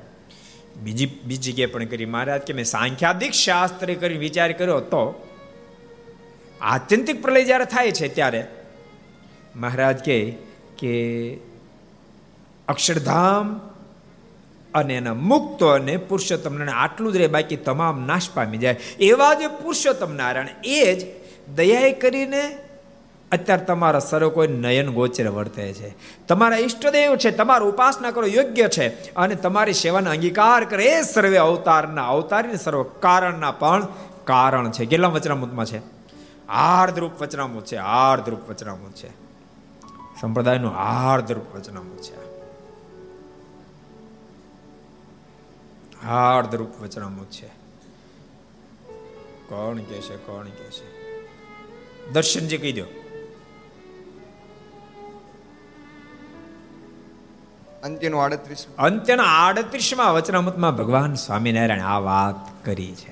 બીજી બીજી જગ્યાએ પણ કરી. મહારાજ કે મેં સાંખ્યાદિક શાસ્ત્ર કરી વિચાર કર્યો તો આત્યંતિક પ્રલય જ્યારે થાય છે ત્યારે મહારાજ કહે કે અક્ષરધામ અને એના મુક્તો અને પુરુષોત્તમ આટલું જ રહે, બાકી તમામ નાશ પામી જાય. એવા જે પુરુષોત્તમ નારાયણ, એ જ દયા કરીને અત્યારે તમારા સર્વ કોઈ નયન ગોચર વર્તે છે. તમારા ઈષ્ટદેવ છે, તમારો ઉપાસના કરો, યોગ્ય છે. અને તમારી સેવાનો અંગીકાર કરે એ સર્વે અવતારના, અવતારની સર્વ કારણના પણ કારણ છે. કેટલા વચનામૃતમાં છે? આર્ધરૂપ વચનામૃત છે આર્ધરૂપ વચનામૃત છે. સંપ્રદાયનું આર્ધરૂપ વચનામૃત છે. હાર્દરૂપ વચનામૃત છે. કોણ કે છે, કોણ કે છે? દર્શનજી કહી દો. અંત્યનું આડત્રીસ અંત્યના આડત્રીસમાં વચનામતમાં ભગવાન સ્વામિનારાયણ આ વાત કરી છે.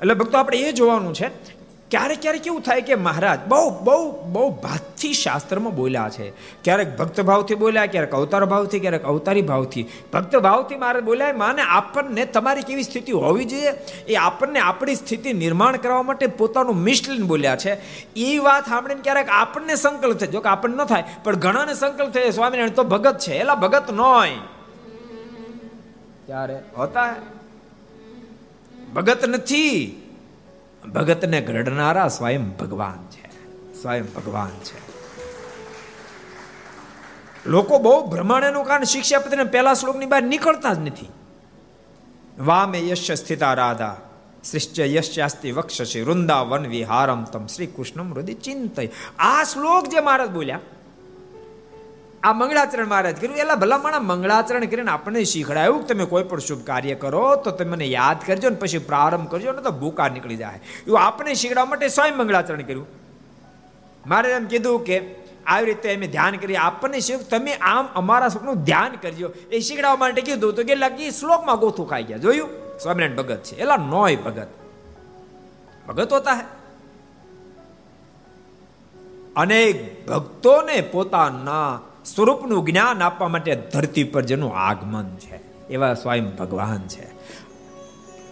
એટલે ભક્તો, આપણે એ જોવાનું છે ક્યારેક ક્યારેક કેવું થાય કે મહારાજ, બહુ બહુ બહુ ભાતથી શાસ્ત્રમાં બોલ્યા છે. ક્યારેક ભક્ત ભાવથી બોલ્યા, ક્યારેક અવતાર ભાવથી ક્યારેક અવતારી ભાવથી ભક્ત ભાવથી મારે બોલ્યા, માને આપણને તમારી કેવી સ્થિતિ હોવી જોઈએ? એ આપણને આપણી સ્થિતિ નિર્માણ કરવા માટે પોતાનું મિશ્રણ બોલ્યા છે. એ વાત સાંભળીને ક્યારેક આપણને સંકલ્પ થાય. જો કે આપણને ન થાય, પણ ઘણાને સંકલ્પ થાય, સ્વામિનારાયણ તો ભગત છે. એલા ભગત ન હોય ત્યારે હોતા ભગત નથી. ભગતને ઘડનારા સ્વયં ભગવાન છે. સ્વયં ભગવાન છે. લોકો બહુ ભ્રમણેનું કારણ શિક્ષાપત્રીના પહેલા શ્લોકની બહાર નીકળતા જ નથી. વામે યશ સ્થિતા રાધા શ્રેષ્ઠ યશ્યાસ્તિ વક્ષશે વૃંદાવન વિહારમ તમ શ્રી કૃષ્ણમ હૃદય ચિંતય. આ શ્લોક જે મહારાજ બોલ્યા આ મંગળાચરણ મહારાજ કર્યું. એલા ભલા માણા મંગળાચરણ કરીને આપણને શીખડાયું તમે કોઈ પણ શુભ કાર્ય કરો તો તમે મને યાદ કરજો ને પછી પ્રારંભ કરજો ને તો ભૂકા નીકળી જાય. એવું આપણે શીખડાવવા માટે સ્વયં મંગળાચરણ કર્યું. મારે એમ કીધું કે આવી રીતે અમે ધ્યાન કરીએ, આપણને શિવ તમે આમ અમારા સુખનું ધ્યાન કરજો. એ શીખડાવવા માટે કીધું તો કે લગી શ્લોકમાં ગોથું ખાઈ ગયા. જોયું? સ્વામિનારાયણ ભગત છે. એલા નોય ભગત. ભગત હોતા હે. અનેક ભક્તોને પોતાના સ્વરૂપનું જ્ઞાન આપવા માટે ધરતી પર જેનું આગમન છે. એવા સ્વયં ભગવાન છે.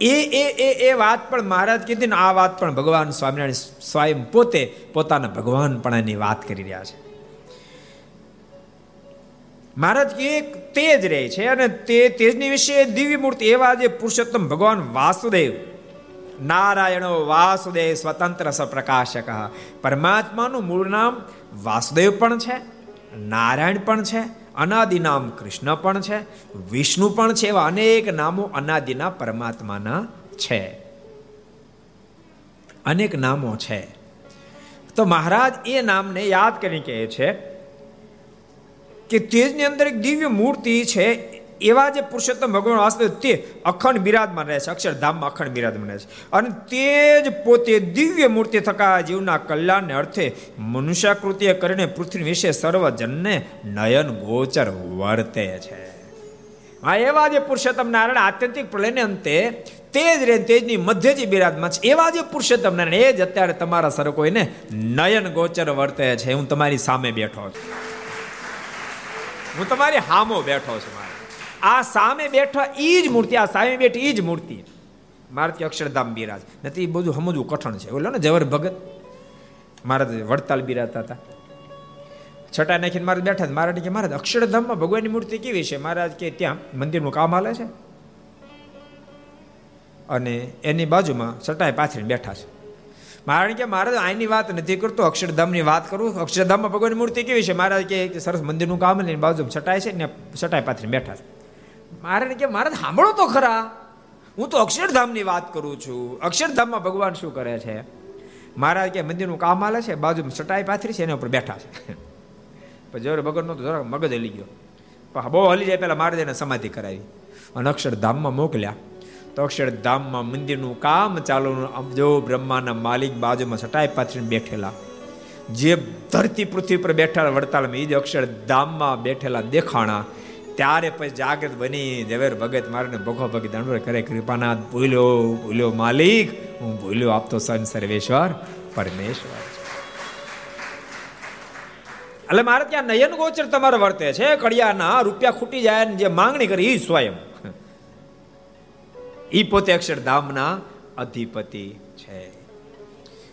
એ એ એ એ વાત પણ મહારાજ કીધી ને આ વાત પણ ભગવાન સ્વામિનારાયણ સ્વયં પોતે પોતાના ભગવાન પણ એની વાત કરી રહ્યા છે. મહારાજ એક તેજ રહે છે અને તે તેજની વિશે દિવ્ય મૂર્તિ એવા જે પુરુષોત્તમ ભગવાન વાસુદેવ, નારાયણો વાસુદેવ સ્વતંત્ર સપ્રકાશક, પરમાત્માનું મૂળ નામ વાસુદેવ પણ છે. નારાયણ પણ છે, અનાદિ નામ કૃષ્ણ પણ છે, વિષ્ણુ પણ છે એવા અનેક નામો અનાદિના પરમાત્માના છે. અનેક નામો છે. તો મહારાજ એ નામને યાદ કરીને કહે છે કે તેજની અંદર એક દિવ્ય મૂર્તિ છે એવા જે પુરુષોત્તમ ભગવાન વાસુદેવ તે અખંડ બિરાજમાન રહે છે, અક્ષરધામમાં અખંડ બિરાજમાન રહે છે. અને તે જ પોતે દિવ્ય મૂર્તિ થકા જીવના કલ્યાણને અર્થે મનુષ્યાકૃતિએ કરીને પૃથ્વી વિશે સર્વજનને નયન ગોચર વર્તે છે. આ એવા જે પુરુષોત્તમ નારાયણ આત્યંતિક પ્રલયને અંતે તેજ રે તેજની મધ્ય જે બિરાજમાં છે, એવા જે પુરુષોત્તમ નારાયણ, એ જ અત્યારે તમારા સર કોઈને નયન ગોચર વર્તે છે. હું તમારી સામે બેઠો છું. હું તમારી હામો બેઠો છું આ સામે બેઠા એ જ મૂર્તિ, આ સામે બેઠી એ જ મૂર્તિ. મારે અક્ષરધામ બિરાજ. નથી બધું સમજવું કઠણ છે. બોલો ને જવર ભગત. મારા વડતાલ બિરાજતા હતા. છટા નાખીને મારે બેઠા મારા કે મહારાજ અક્ષરધામમાં ભગવાનની મૂર્તિ કેવી છે? મહારાજ કે ત્યાં મંદિરનું કામ હાલે છે. અને એની બાજુમાં છટાએ પાથરીને બેઠા છે. મહારાજ કે મહારાજ આની વાત નથી કરતો. અક્ષરધામની વાત કરું. અક્ષરધામમાં ભગવાનની મૂર્તિ કેવી છે? મહારાજ કે સરસ મંદિરનું કામ ને બાજુમાં છટાય છે ને છટાએ પાથરીને બેઠા છે. મારે કે મારે સાંભળો તો ખરા. હું તો અક્ષરધામની વાત કરું છું. અક્ષરધામમાં ભગવાન શું કરે છે? મહારાજ કે મંદિરનું કામ હાલે છે, બાજુમાં ચટાઈ પાથરી છે, એના ઉપર બેઠા છે. પણ જયારે ભગવાન તો જરાક મગજ હલી ગયો. પણ બહુ હલી જાય પહેલાં મહારાજ એને સમાધિ કરાવી. અને અક્ષરધામમાં મોકલ્યા. તો અક્ષરધામમાં મંદિરનું કામ ચાલુ જો બ્રહ્માના માલિક બાજુમાં ચટાઈ પાથરીને બેઠેલા. જે ધરતી પૃથ્વી પર બેઠા, વડતાલમાં એ જ અક્ષરધામમાં બેઠેલા દેખાણા. ત્યારે પછી જાગૃત બની ઝવેર ભગત મારને ભગો ભગત દંડવર કરે, કૃપાનાથ ભૂલ્યો ભૂલ્યો માલિક, હું ભૂલ્યો આપતો સન સર્વેશ્વર પરમેશ્વર એટલે મારે ત્યાં નયન ગોચર તમારે વર્તે છે, કડિયાના રૂપિયા ખૂટી જાય જે માંગણી કરી એ સ્વયં. એ પોતે અક્ષરધામના અધિપતિ છે.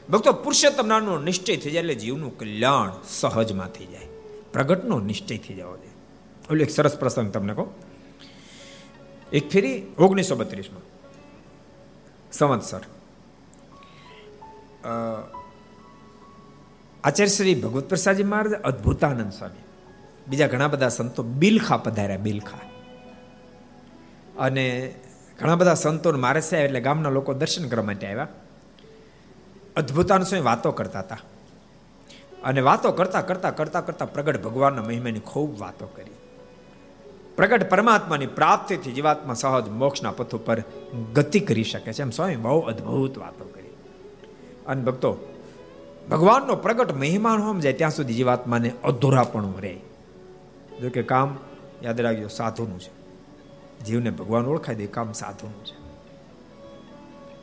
ભક્તો પુરુષોત્તમ નામનો નિશ્ચય થઈ જાય એટલે જીવનું કલ્યાણ સહજમાં થઈ જાય. પ્રગટનો નિશ્ચય થઈ જવો જોઈએ. ઓલો એક સરસ પ્રસંગ તમને કહું. એક ફેરી ઓગણીસો બત્રીસમાં. સંવત્સર આચાર્ય શ્રી ભગવત પ્રસાદજી મહારાજ અદ્ભુતાનંદ સ્વામી. બીજા ઘણા બધા સંતો બિલખા પધાર્યા, બિલખા. અને ઘણા બધા સંતો મારે સાહેબ એટલે ગામના લોકો દર્શન કરવા માટે આવ્યા. અદ્ભુતાનંદ સ્વામી વાતો કરતા હતા. અને વાતો કરતા કરતા કરતા કરતા પ્રગટ ભગવાનના મહિમાની ખૂબ વાતો કરી. પ્રગટ પરમાત્માની પ્રાપ્તિથી જીવાત્મા સહજ મોક્ષના પથ ઉપર ગતિ કરી શકે છે. એમ સ્વામી બહુ અદ્ભુત વાતો કરી. અને ભક્તો, ભગવાનનો પ્રગટ મહેમાન હોમ જાય ત્યાં સુધી જીવાત્માને અધૂરાપણું રહે. જો કે કામ, યાદ રાખજો, સાધુનું છે. જીવને ભગવાન ઓળખાય દે કામ સાધુનું છે.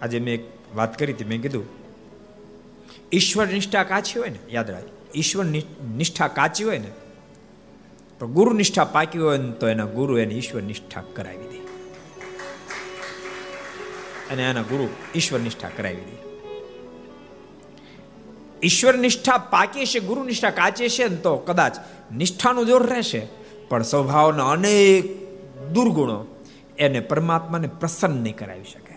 આજે મેં એક વાત કરી હતી, મેં કીધું, ઈશ્વર નિષ્ઠા કાચી હોય ને, યાદ રાખ, ઈશ્વર નિષ્ઠા કાચી હોય ને તો ગુરુ નિષ્ઠા પાકી હોય ને તો એના ગુરુ એને ઈશ્વર નિષ્ઠા કરાવી દે. અને એના ગુરુ ઈશ્વર નિષ્ઠા કરાવી દે. ઈશ્વર નિષ્ઠા પાકી છે, ગુરુ નિષ્ઠા કાચી છે ને તો કદાચ નિષ્ઠાનું જોર રહેશે, પણ સ્વભાવના અનેક દુર્ગુણો એને પરમાત્માને પ્રસન્ન નહીં કરાવી શકે.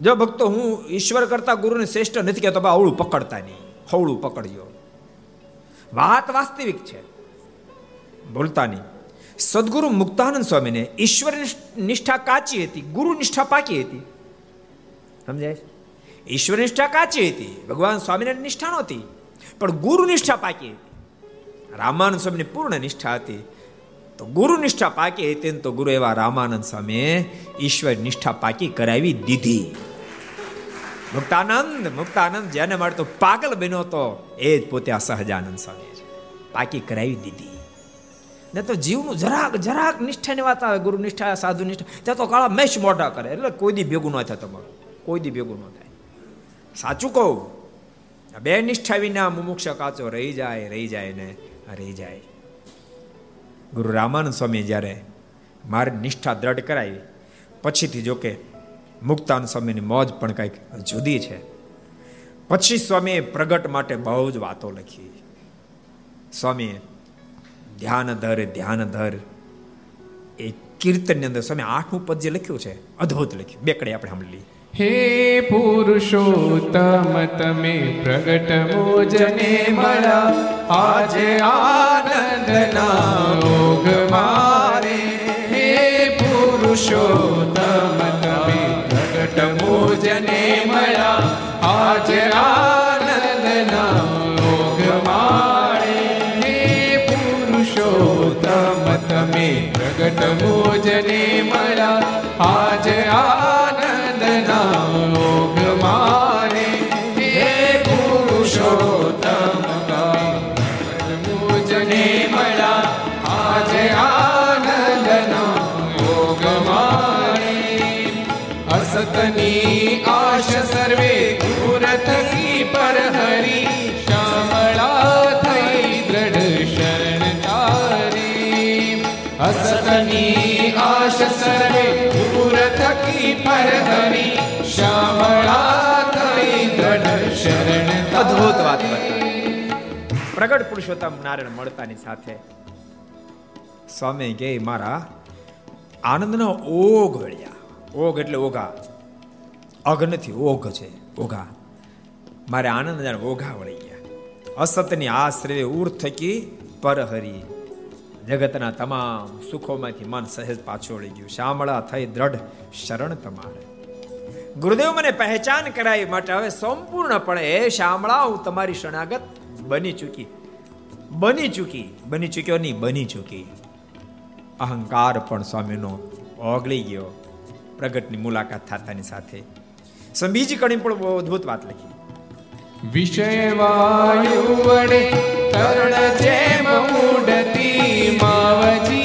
જો ભક્તો, હું ઈશ્વર કરતા ગુરુને શ્રેષ્ઠ નથી કહેતો અવળું પકડતા નહીં હવળું પકડજો વાત વાસ્તવિક છે. બોલતા નહીં સદગુરુ મુક્તાનંદ સ્વામીને ઈશ્વર નિષ્ઠા કાચી હતી, ગુરુ નિષ્ઠા પાકી હતી. સમજાય ઈશ્વર નિષ્ઠા કાચી હતી, ભગવાન સ્વામિનારાયણ નિષ્ઠા નહોતી, પણ ગુરુ નિષ્ઠા પાકી હતી. રામાનંદ સ્વામીની પૂર્ણ નિષ્ઠા હતી. તો ગુરુ નિષ્ઠા પાકી હતી તો ગુરુ એવા રામાનંદ સ્વામીએ ઈશ્વર નિષ્ઠા પાકી કરાવી દીધી. મુક્તાનંદ મુક્તાનંદ જેને માટે તો પાગલ બન્યો તો એ જ પોતે આ સહજાનંદ સ્વામી પાકી કરાવી દીધી. ને તો જીવનું જરાક જરાક નિષ્ઠાની વાત આવે, ગુરુ નિષ્ઠા, સાધુ નિષ્ઠા, ત્યાં તો કાળા મેશ મોટા કરે. એટલે કોઈ દી ભેગું ન થાય તમારું. કોઈ દી ભેગું ન થાય. સાચું કહું બે નિષ્ઠા વિના મુમુક્ષ કાચો રહી જાય રહી જાય ને રહી જાય. ગુરુ રામાનંદ સ્વામી જ્યારે મારી નિષ્ઠા દ્રઢ કરાવી, પછીથી જોકે મુક્તાન સ્વામીની મોજ પણ કંઈક જુદી છે. પછી સ્વામીએ પ્રગટ માટે બહુ જ વાતો લખી. સ્વામીએ ધ્યાન ધર ધ્યાન ધર. એ કીર્તનની અંદર સ્વામી આઠમું પદ જે લખ્યું છે, અદ્ભુત લખ્યું. બે કડે આપણે સાંભળી હે પુરુષોત્તમ, તમે પ્રગટ મોજને મળા આજે આનંદના રોગ મારે. હે પુરુષોત્તમ મોજને આજે પ્રગટ પુરુષોત્તમ નારાયણ મળતાની સાથે. સ્વામી કે મારા આનંદનો ઓગ વળ્યા. ઓગ એટલે ઓઘા અઘ ઓઘ છે ઓઘા મારે આનંદ ઓઘા વળી ગયા. અસતની આશ્રય ઉર થકી પરહરી. જગતના તમામ સુખોમાંથી મન સહેજ પાછું વળી ગયું. શામળા થઈ દ્રઢ શરણ તમારે. ગુરુદેવ મને પહેચાન કરાવી માટે હવે સંપૂર્ણપણે એ શામળા હું તમારી શરણાગત બની ચૂકી. બની ચૂકી. બની ચૂક્યો નહીં, બની ચૂકી. અહંકાર પણ સ્વામીનો ઓગળી ગયો. પ્રગટની મુલાકાત થતાની સાથે. સંબીજી કણી પણ અદ્ભુત વાત લખી. વિષય વાયુ વડે તરણ જેમ ઉડતી માવજી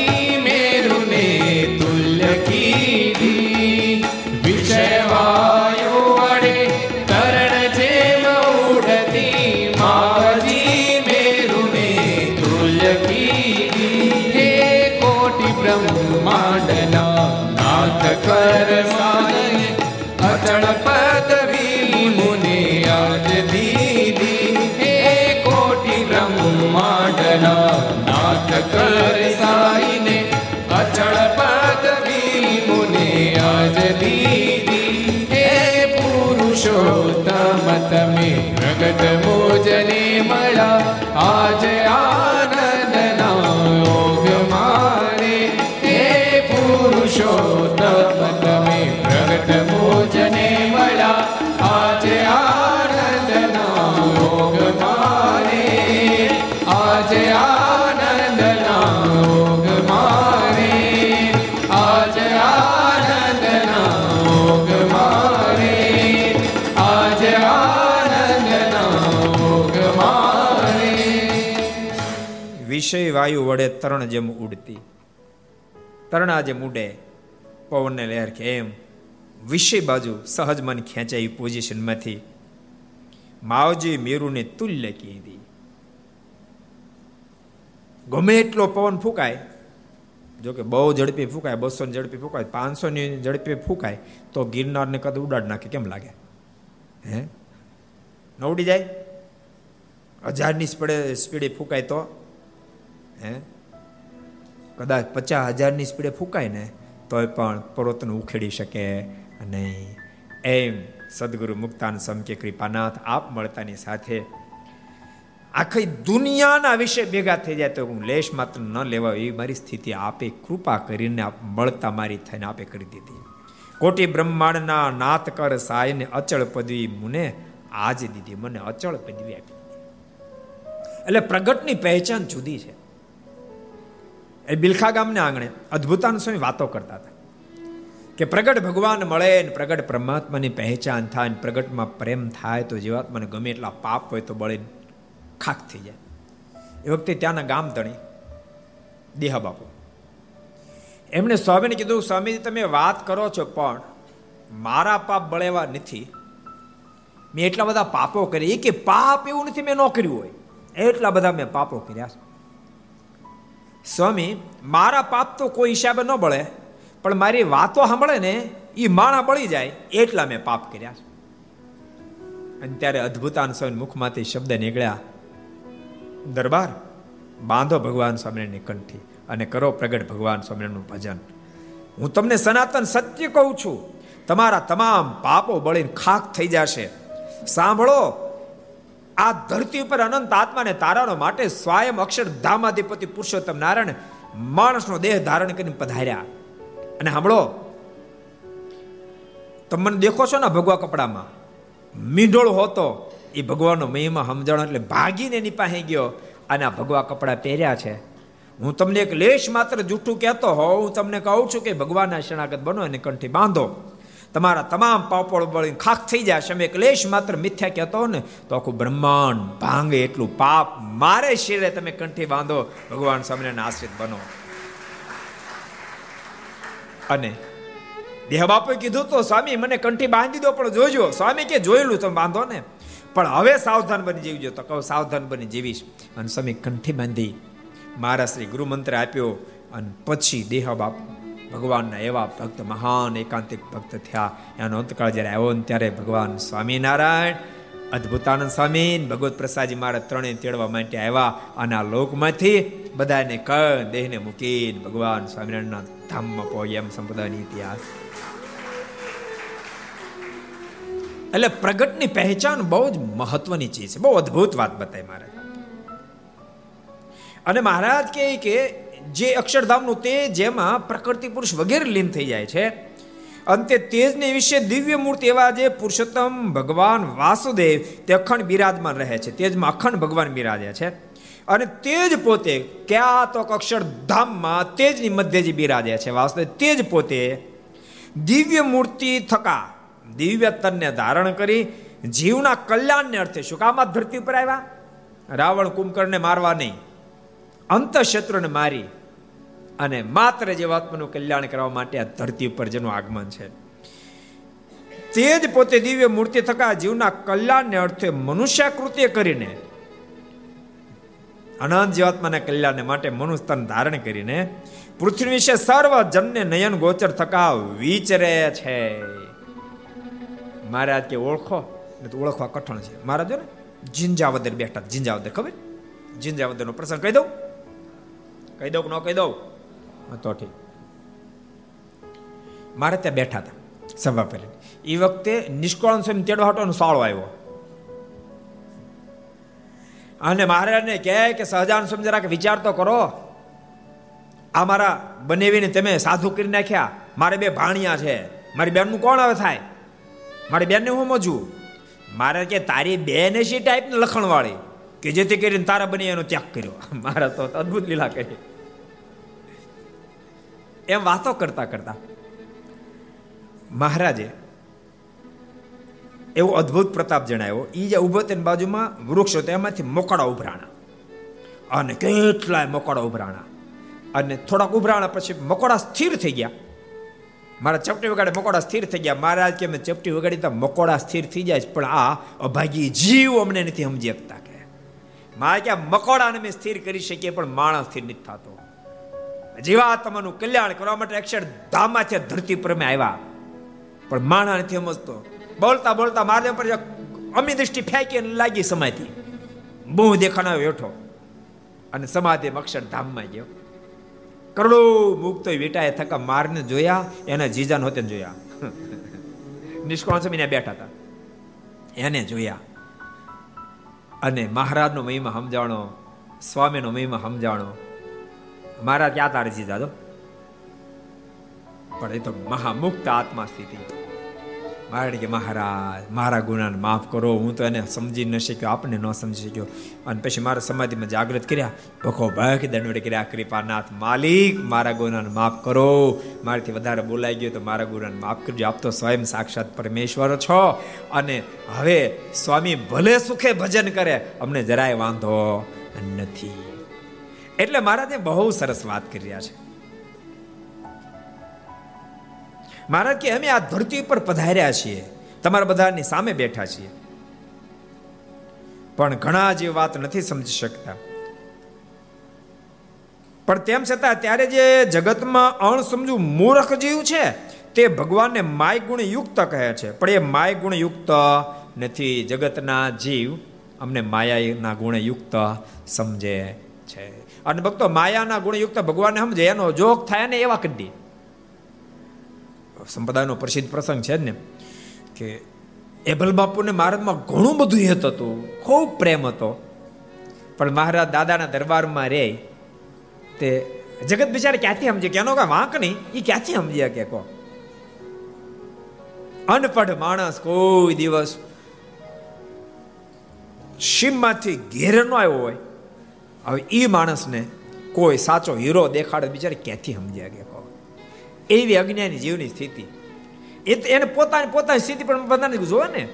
વિષય વાયુ વડે તરણ જેમ ઉડતી. તરણા જેમ ઉડે. પવનને લહેર કે એમ. વિષય બાજુ સહજ મન ખેંચાઈ પોઝિશનમાંથી માવજી મેરુને તુલ્ય કીધી. ગમે એટલો પવન ફૂંકાય જો કે બહુ ઝડપી ફૂંકાય, બસો ની ઝડપી ફૂંકાય, પાંચસો ની ઝડપી ફૂંકાય, તો ગિરનારને કદ ઉડાડ નાખે, કેમ લાગે? હે? ન ઉડી જાય? હજારની સ્પીડે સ્પીડે ફૂંકાય તો? હે? કદાચ પચાસ હજારની સ્પીડે ફૂંકાય ને, તોય પણ પર્વતને ઉખેડી શકે નહીં. એમ સદગુરુ મુક્તાન સમકે કૃપાનાથ આપ મળતાની સાથે આખી દુનિયાના વિશે ભેગા થઈ જાય તો હું લેશ માત્ર ન લેવા એવી મારી સ્થિતિ આપે કૃપા કરીને આપ મળતા મારી થઈને આપે કરી દીધી. કોટી બ્રહ્માંડના નાથ કર સાયને અચળ પદવી મુને આજ દીધી, મને અચળ પદવી આપી એટલે પ્રગટની પહેચાન જુદી છે. એ બિલખા ગામને આંગણે અદ્ભુતાન સ્વામી વાતો કરતા હતા કે પ્રગટ ભગવાન મળે ને પ્રગટ પરમાત્માની પહેચાન થાય ને પ્રગટમાં પ્રેમ થાય તો જીવાત્માને ગમે એટલા પાપ હોય તો બળે ખાક થઈ જાય. એ વખતે ત્યાંના ગામ તણી દેહા બાપુ એમણે સ્વામીને કીધું સ્વામીજી તમે વાત કરો છો, પણ મારા પાપ બળેવા નથી. મેં એટલા બધા પાપો કરી કે પાપ એવું નથી, મેં ન કર્યું હોય. એટલા બધા મેં પાપો કર્યા સ્વામી, મારા પાપ તો કોઈ હિસાબે ન બળે, પણ મારી વાતો સાંભળે ને એ માણા બળી જાય, એટલા મેં પાપ કર્યા અને ત્યારે અદ્ભુતાન સ્વામી મુખમાંથી શબ્દ નીકળ્યા, દરબાર, બાંધો ભગવાન સ્વામિનારાયણની કંઠી અને કરો પ્રગટ ભગવાન સ્વામિનારાયણનું ભજન. હું તમને સનાતન સત્ય કહું છું, તમારા તમામ પાપો બળીને ખાક થઈ જશે. સાંભળો આ ધરતી ઉપર અનંત આત્માને તારાનો માટે સ્વયં અક્ષર ધામાધિપતિ પુરુષોત્તમ નારાયણ માણસનો દેહ ધારણ કરીને પધાર્યા. અને સાંભળો, તમે મને દેખો છો ને ભગવા કપડામાં? મીંઢોળ હોતો, એ ભગવાનનો મહિમા સમજણ એટલે ભાગીને એની પાસે ગયો અને આ ભગવા કપડાં પહેર્યા છે. હું તમને એક લેશ માત્ર જૂઠું કહેતો હોઉં, હું તમને કહું છું કે ભગવાનના શરણાગત બનો અને કંઠી બાંધો. તમારા તમામ પાપડ બળી ખાખ થઈ જાય. તમે ક્લેશ માત્ર મિથ્યા કહેતો ને, તો આખું બ્રહ્માંડ ભાંગે એટલું પાપ મારે શિરે તમે કંઠી બાંધો, ભગવાન સ્વામિનારાયણ આશ્રિત બનો. અને દેહ બાપુએ કીધું તો, સ્વામી, મને કંઠી બાંધી દો, પણ જોજો, સ્વામી કે જોયેલું તમે બાંધો ને. પણ હવે સાવધાન બની જીવજો તો કહું, સાવધાન બની જીવીશ અને સ્વામી કંઠી બાંધી, મારા શ્રી ગુરુ મંત્ર આપ્યો અને પછી દેહ બાપુ ભગવાનના એવા ભક્ત મહાન, એકાંતિક ભક્ત થયા. એનો અંતકાળ જ્યારે આવ્યો ને ત્યારે ભગવાન સ્વામિનારાયણ, અદ્ભુતાનંદ સ્વામી ભગવત પ્રસાદજી મારા ત્રણે તેડવા માટે આવ્યા અને આ લોકમાંથી બધાને ક દેહને મૂકીને ભગવાન સ્વામિનારાયણના ધામમાં પહોંચ્યા એમ સંપ્રદાયની ઇતિહાસ. એટલે પ્રગટની પહેચાન બહુ જ મહત્વની ચીજ છે. બહુ અદ્ભુત વાત બતાવી મહારાજ અને મહારાજ કહે કે જે અક્ષરધામનું તે જેમાં પ્રકૃતિ પુરુષ વગેરે લીન થઈ જાય છે. અંતે તેજને વિશે દિવ્ય મૂર્તિ એવા જે પુરુષોત્તમ ભગવાન વાસુદેવ તે અખંડ બિરાજમાન રહે છે. તેજમાં અખંડ ભગવાન બિરાજે છે. અને તેજ પોતે ક્યાં તો અક્ષરધામમાં તેજની મધ્ય જે બિરાજે છે વાસુદેવ, તેજ પોતે દિવ્ય મૂર્તિ થકા, દિવ્ય તનને ધારણ કરી જીવના કલ્યાણને અર્થે શું? કામ ધરતી પર આવ્યા? રાવણ કુંભકર્ણને મારવા નહીં. અંતઃશત્રુને મારી અને માત્ર જીવાત્માનું કલ્યાણ કરવા માટે આ ધરતી ઉપર જેનું આગમન છે. તે જ પોતે દિવ્ય મૂર્તિ થકા જીવના કલ્યાણને અર્થે મનુષ્યાકૃતિ કરીને, અનંત જીવાત્માના કલ્યાણને માટે મનુસ્તન ધારણ કરીને, પૃથ્વી વિશે સર્વ જનને નયન ગોચર થકા વિચરે છે. મહારાજ કે ઓળખો, ને તો ઓળખવા કઠણ છે. મહારાજ ને જિંજાવદર બેઠા, જિંજાવદર ખબર? જિંજાવદર નો પ્રસંગ કહી દઉં. કહી દઉં કે ન કહી દઉં? તો ઠીક. મારે ત્યાં બેઠા હતા, સભા પહેલી. એ વખતે નિષ્કોળ સ્વયં તેડવા હટો સાળો આવ્યો. અને મહારાજને કહે કે સહજાન સ્વામી જરાક વિચાર તો કરો. આ મારા બનેવીને તમે સાધુ કરી નાખ્યા. મારે બે ભાણિયા છે. મારી બેનનું કોણ હવે થાય? મારી બેનને હું મજું મારે કે તારી બેન છે ટાઈપની લખણવાળી. કે જેથી કરીને તારા બની એનો ત્યાગ કર્યો. મારા તો અદભુત લીલા કરી એમ વાતો કરતા કરતા મહારાજે એવો અદ્ભુત પ્રતાપ જણાવ્યો. એ જે ઊભો તેની બાજુમાં વૃક્ષો એમાંથી મોકળા ઉભરાણા. અને કેટલાય મકોડા ઉભરાણા. અને થોડાક ઉભરાણા પછી મકોડા સ્થિર થઈ ગયા. મારા ચપટી વગાડે મકોડા સ્થિર થઈ ગયા. મહારાજ કે મેં ચપટી વગાડી તો મકોડા સ્થિર થઈ જાય પણ આ અભાગી જીવ અમને નથી સમજી શકતા. મારે કે મકોડાને મેં સ્થિર કરી શકીએ, પણ માણસ સ્થિર નથી થતો. જીવાત્માનું કલ્યાણ કરવા માટે અક્ષર ધામાથી ધરતી પર મેં આવ્યા. પણ માણસ નથી સમજતો. બોલતા બોલતા મારે પર અમી દ્રષ્ટિ ફેંકીને લાગી સમાધિ. બહુ દેખાણ બેઠો અને સમાધિ અક્ષરધામમાં ગયો. કરોડો મુક્તો વેટાએ થકા મારને જોયા, એના જીજાન હોતે જોયા. નિષ્કોણ સમયને બેઠા હતા. એને જોયા. અને મહારાજનો મહિમા સમજાણો, સ્વામીનો મહિમા સમજાણો. મહારાજ ક્યાં તારે જીજા પણ એ તો મહામુક્ત આત્મા સ્થિતિ. મારે કે મહારાજ, મારા ગુનાને માફ કરો. હું તો એને સમજી ન શક્યો, આપને ન સમજી શક્યો. અને પછી મારા સમાધિમાં જાગૃત કર્યા. ભખો ભખ, દંડવડે કર્યા, કૃપાનાથ માલિક, મારા ગુનાને માફ કરો. મારાથી વધારે બોલાઈ ગયો તો, મારા ગુનાને માફ કરજો. આપ તો સ્વયં સાક્ષાત પરમેશ્વર છો. અને હવે સ્વામી ભલે સુખે ભજન કરે, અમને જરાય વાંધો નથી. એટલે મહારાજે બહુ સરસ વાત કરી રહ્યા છે. મહારાજ કે અમે આ ધરતી ઉપર પધાર્યા છીએ. તમારા બધાની સામે બેઠા છીએ. પણ ઘણા જે વાત નથી સમજી શકતા. પણ તેમ છતાં ત્યારે જે જગતમાં અણસમજુ મૂર્ખ જીવ છે, તે ભગવાનને માય ગુણ યુક્ત કહે છે. પણ એ માય ગુણ યુક્ત નથી. જગતના જીવ અમને માયાના ગુણ યુક્ત સમજે છે. અને ભક્તો, માયાના ગુણ યુક્ત ભગવાનને સમજે. એનો જોગ થાય ને એવા કડી સંપ્રદાયનો પ્રસિદ્ધ પ્રસંગ છે ને, કે એબલ બાપુને મહારાજમાં ઘણું બધું હેત હતું, ખૂબ પ્રેમ હતો. પણ મહારાજ દાદાના દરબારમાં રે, તે જગત બિચારે ક્યાંથી સમજે? કેનો કાંઈ વાંક નહીં એ ક્યાંથી સમજ્યા કે કહો અનપઢ માણસ કોઈ દિવસ શિમમાંથી ઘેર ન આવ્યો હોય. હવે એ માણસને કોઈ સાચો હીરો દેખાડે બિચારે ક્યાંથી સમજ્યા કે કહો એવી અજ્ઞાની જીવની સ્થિતિ. એ એને પોતાની પોતાની સ્થિતિ પણ બધાને જોવે ને.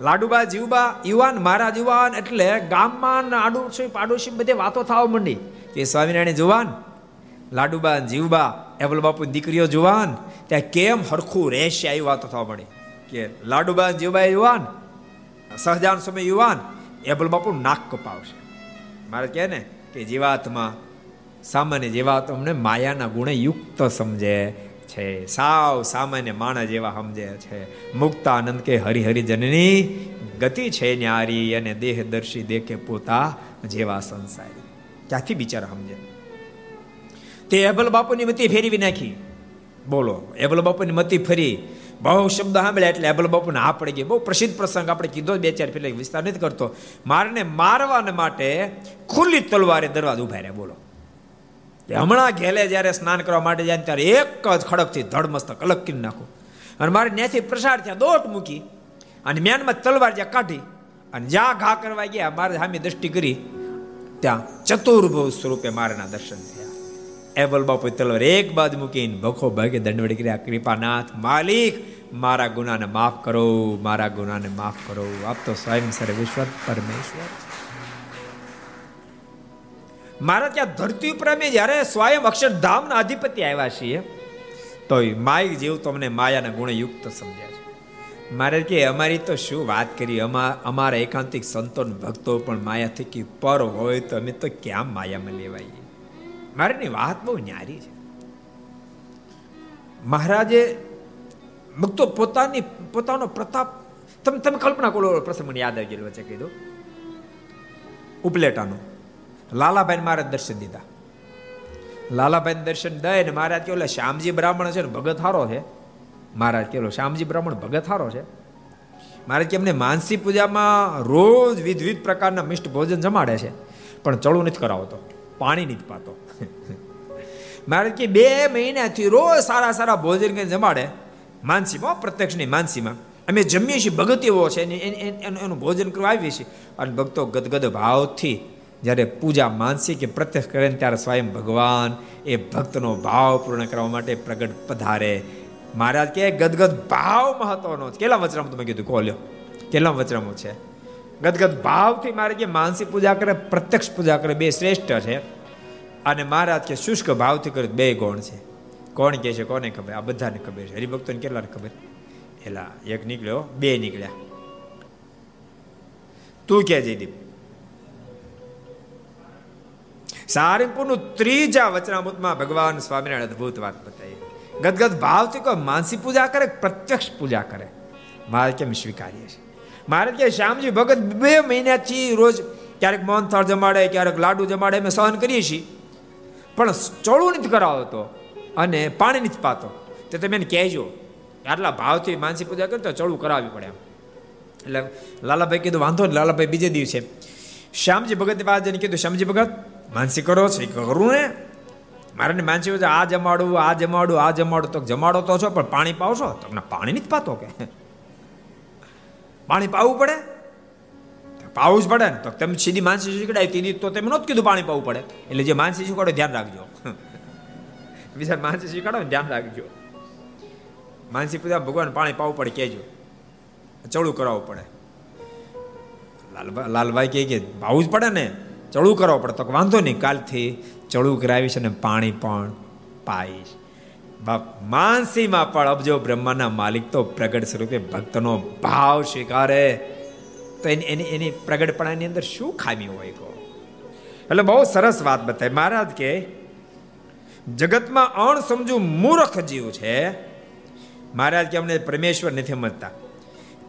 લાડુબા, જીવબા, યુવાન, મારા યુવાન એટલે ગામમાં આડોશી પાડોશી બધે વાતો થવા માંડી. કે સ્વામિનારાયણ જુવાન, લાડુબા જીવબા એવલ બાપુ દીકરીઓ જુવાન, ત્યાં કેમ હરખું રહેશે આવી વાતો થવા મળી કે લાડુબા જીવબા યુવાન, સહજાન સમય યુવાન એબલ બાપુ નાક કપાવશે. મારે કહે ને, કે જીવાતમાં સામાન્ય જેવા તમને માયાના ગુણે યુક્ત સમજે છે. સાવ સામાન્ય માણસ જેવા સમજે છે. મુક્ત આનંદ કે હરિહરિજનની ગતિ છે ન્યારી અને દેહદર્શી દેખે પોતા જેવા સંસારી. ક્યાંથી બિચારા સમજે? તે એબલ બાપુની મતી ફેરવી નાખી. બોલો એબલ બાપુની મતી ફરી. બહુ શબ્દ સાંભળ્યા એટલે એબલ બાપુને આ પડી ગઈ. બહુ પ્રસિદ્ધ પ્રસંગ આપણે કીધો, બે ચાર પેલા વિસ્તાર નથી કરતો. મારને મારવાને માટે ખુલ્લી તલવારે દરવાજ ઊભા રહ્યા. બોલો. હમણાં ઘેલે જ્યારે સ્નાન કરવા માટે જાય ત્યારે એક જ ખડકથી ધડમસ્તક અલગ કરી નાખો. અને મારે ત્યાંથી પ્રસાર ત્યાં દોટ મૂકી અને મેનમાં તલવાર જ્યાં કાઢી અને જ્યાં ઘા કરવા ગયા, મારે સામે દ્રષ્ટિ કરી, ત્યાં ચતુર્ભુવ સ્વરૂપે મારેના દર્શન થયા. એબલ બાપુ તલવાર એક બાદ મૂકીને ભખો ભાગે દંડવડી કર્યા, કૃપાનાથ માલિક, મારા ગુનાને માફ કરો, મારા ગુનાને માફ કરો. આપ તો સ્વયં સર્વેશ્વર પરમેશ્વર મારા ત્યાં ધરતી ઉપર અમે જ્યારે સ્વયં અક્ષરધામના અધિપતિ આવ્યા છીએ તો માય જેવું તો અમને માયાના ગુણયુક્ત સમજ્યા છે. મારે કે, અમારી તો શું વાત કરી? અમારા એકાંતિક સંતોન ભક્તો પણ માયાથી કે પર હોય તો અમે તો ક્યાં માયામાં લેવાઈએ? મારેની વાત બહુ ન્યારી છે. મહારાજે ભક્તો પોતાની, પોતાનો પ્રતાપ, તમે તમે કલ્પના કરો પ્રસંગ મને યાદ આવી ગયેલો વચ્ચે કીધું ઉપલેટાનો. લાલાભાઈ મારે દર્શન દીધા. લાલાભાઈ દર્શન દઈ ને મહારાજ કેવો શ્યામજી બ્રાહ્મણ છે ને, ભગત હારો છે. મહારાજ કેલો શ્યામજી બ્રાહ્મણ ભગત હારો છે. મહારાજ કે એમને માનસી પૂજામાં રોજ વિધ વિધ પ્રકારના મિષ્ટ ભોજન જમાડે છે. પણ ચડું નથી કરાવતો, પાણી નથી પાતો. મહારાજ કે બે મહિનાથી રોજ સારા સારા ભોજન કઈ જમાડે. માનસીમાં, પ્રત્યક્ષ નહીં, માનસીમાં. અમે જમીએ છીએ ભગત એવો છે એનું ભોજન કરવા આવીએ છીએ. અને ભક્તો ગદગદ ભાવથી જ્યારે પૂજા માનસી કે પ્રત્યક્ષ કરે ત્યારે સ્વયં ભગવાન એ ભક્તનો ભાવ પૂર્ણ કરવા માટે પ્રગટ પધારે. મહારાજ કે, ગદગદ ભાવ મહત્વનો કેટલા વચરામ તમે કીધું? કોલ્યો કેટલા વચરામો છે? ગદગદ ભાવથી મારે કે માનસી પૂજા કરે, પ્રત્યક્ષ પૂજા કરે બે શ્રેષ્ઠ છે. અને મહારાજ કે શુષ્ક ભાવથી કરે બે ગૌણ છે. કોણ કે છે, કોને ખબર? આ બધાને ખબર છે. હરિભક્તોને કેટલાને ખબર? એલા, એક નીકળ્યો, બે નીકળ્યા. તું કે જયદીપ સારંગપુરનું ત્રીજા વચનામૃતમાં ભગવાન સ્વામિનારાયણ અદભુત વાત બતાવી. ગદગદ ભાવથી કોઈ માનસી પૂજા કરે, પ્રત્યક્ષ પૂજા કરે. મારે કેમ સ્વીકારીએ છે મારે કે શ્યામજી, ભગત બે મહિનાથી રોજ ક્યારેક મોહનથાળ જમાડે, ક્યારેક લાડુ જમાડે, અમે સહન કરીએ છીએ. પણ ચડું નથી કરાવતો અને પાણી નથી પાતો. તે તમે એને કહેજો, આટલા ભાવથી માનસી પૂજા કરે તો ચડું કરાવવી પડે એમ. એટલે લાલાભાઈ કીધું, વાંધો નહીં, લાલાભાઈ બીજે દિવસે. શ્યામજી ભગત પાસે કીધું, શ્યામજી ભગત માનસી કરો છો કે કરું ને મારે માનસી આ જમાડું આ જમાડું આ જમાડું. તો જમાડો તો છો, પણ પાણી પાવશો? તમને પાણી નથી પાતો કે? પાણી પાવું પડે? પાવું જ પડે ને. તો તમે સીધી માનસી શીખડાય તીધી તો તમે નહોતું કીધું પાણી પાવું પડે. એટલે જે માનસી શીખવાડો ધ્યાન રાખજો. બીજા માનસી શીખવાડો ને ધ્યાન રાખજો. માનસી પૂજા ભગવાન પાણી પાવું પડે, કહેજો. ચડું કરાવવું પડે. લાલભાઈ લાલભાઈ કહે કે, ભાવું જ પડે ને. ચડું કરવો પડતો વાંધો નહીં, કાલથી ચડું કરાવીશ અને પાણી પણ પાઈશ. બાપ માનસીમાં પણ અબજો બ્રહ્માના માલિક તો પ્રગટ સ્વરૂપે ભક્તનો ભાવ સ્વીકારે. તો એની એની એની પ્રગટપણાની અંદર શું ખામી હોય કહો એટલે બહુ સરસ વાત બતાવી મહારાજ કે, જગતમાં અણ સમજુ મૂર્ખ જીવ છે. મહારાજ કે અમને પરમેશ્વર નથી સમજતા.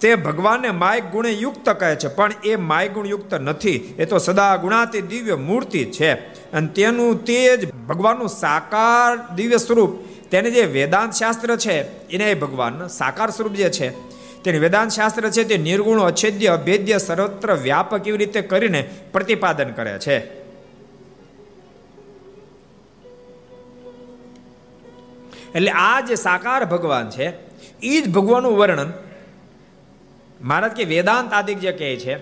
તે ભગવાનને માય ગુણે યુક્ત કહે છે. પણ એ માય ગુણ યુક્ત નથી. એ તો સદા ગુણાતી દિવ્ય મૂર્તિ છે. અને તેનું તે જ ભગવાનનું સાકાર દિવ્ય સ્વરૂપ. તેને જે વેદાંત શાસ્ત્ર છે, એને ભગવાન સાકાર સ્વરૂપ જે છે, તેને વેદાંત શાસ્ત્ર છે, તે નિર્ગુણ, અછેદ્ય, અભેદ્ય, સર્વત્ર વ્યાપક એવી રીતે કરીને પ્રતિપાદન કરે છે. એટલે આ જે સાકાર ભગવાન છે એ જ ભગવાનનું વર્ણન મહારાજ કે વેદાંત આદિક જે કહે છે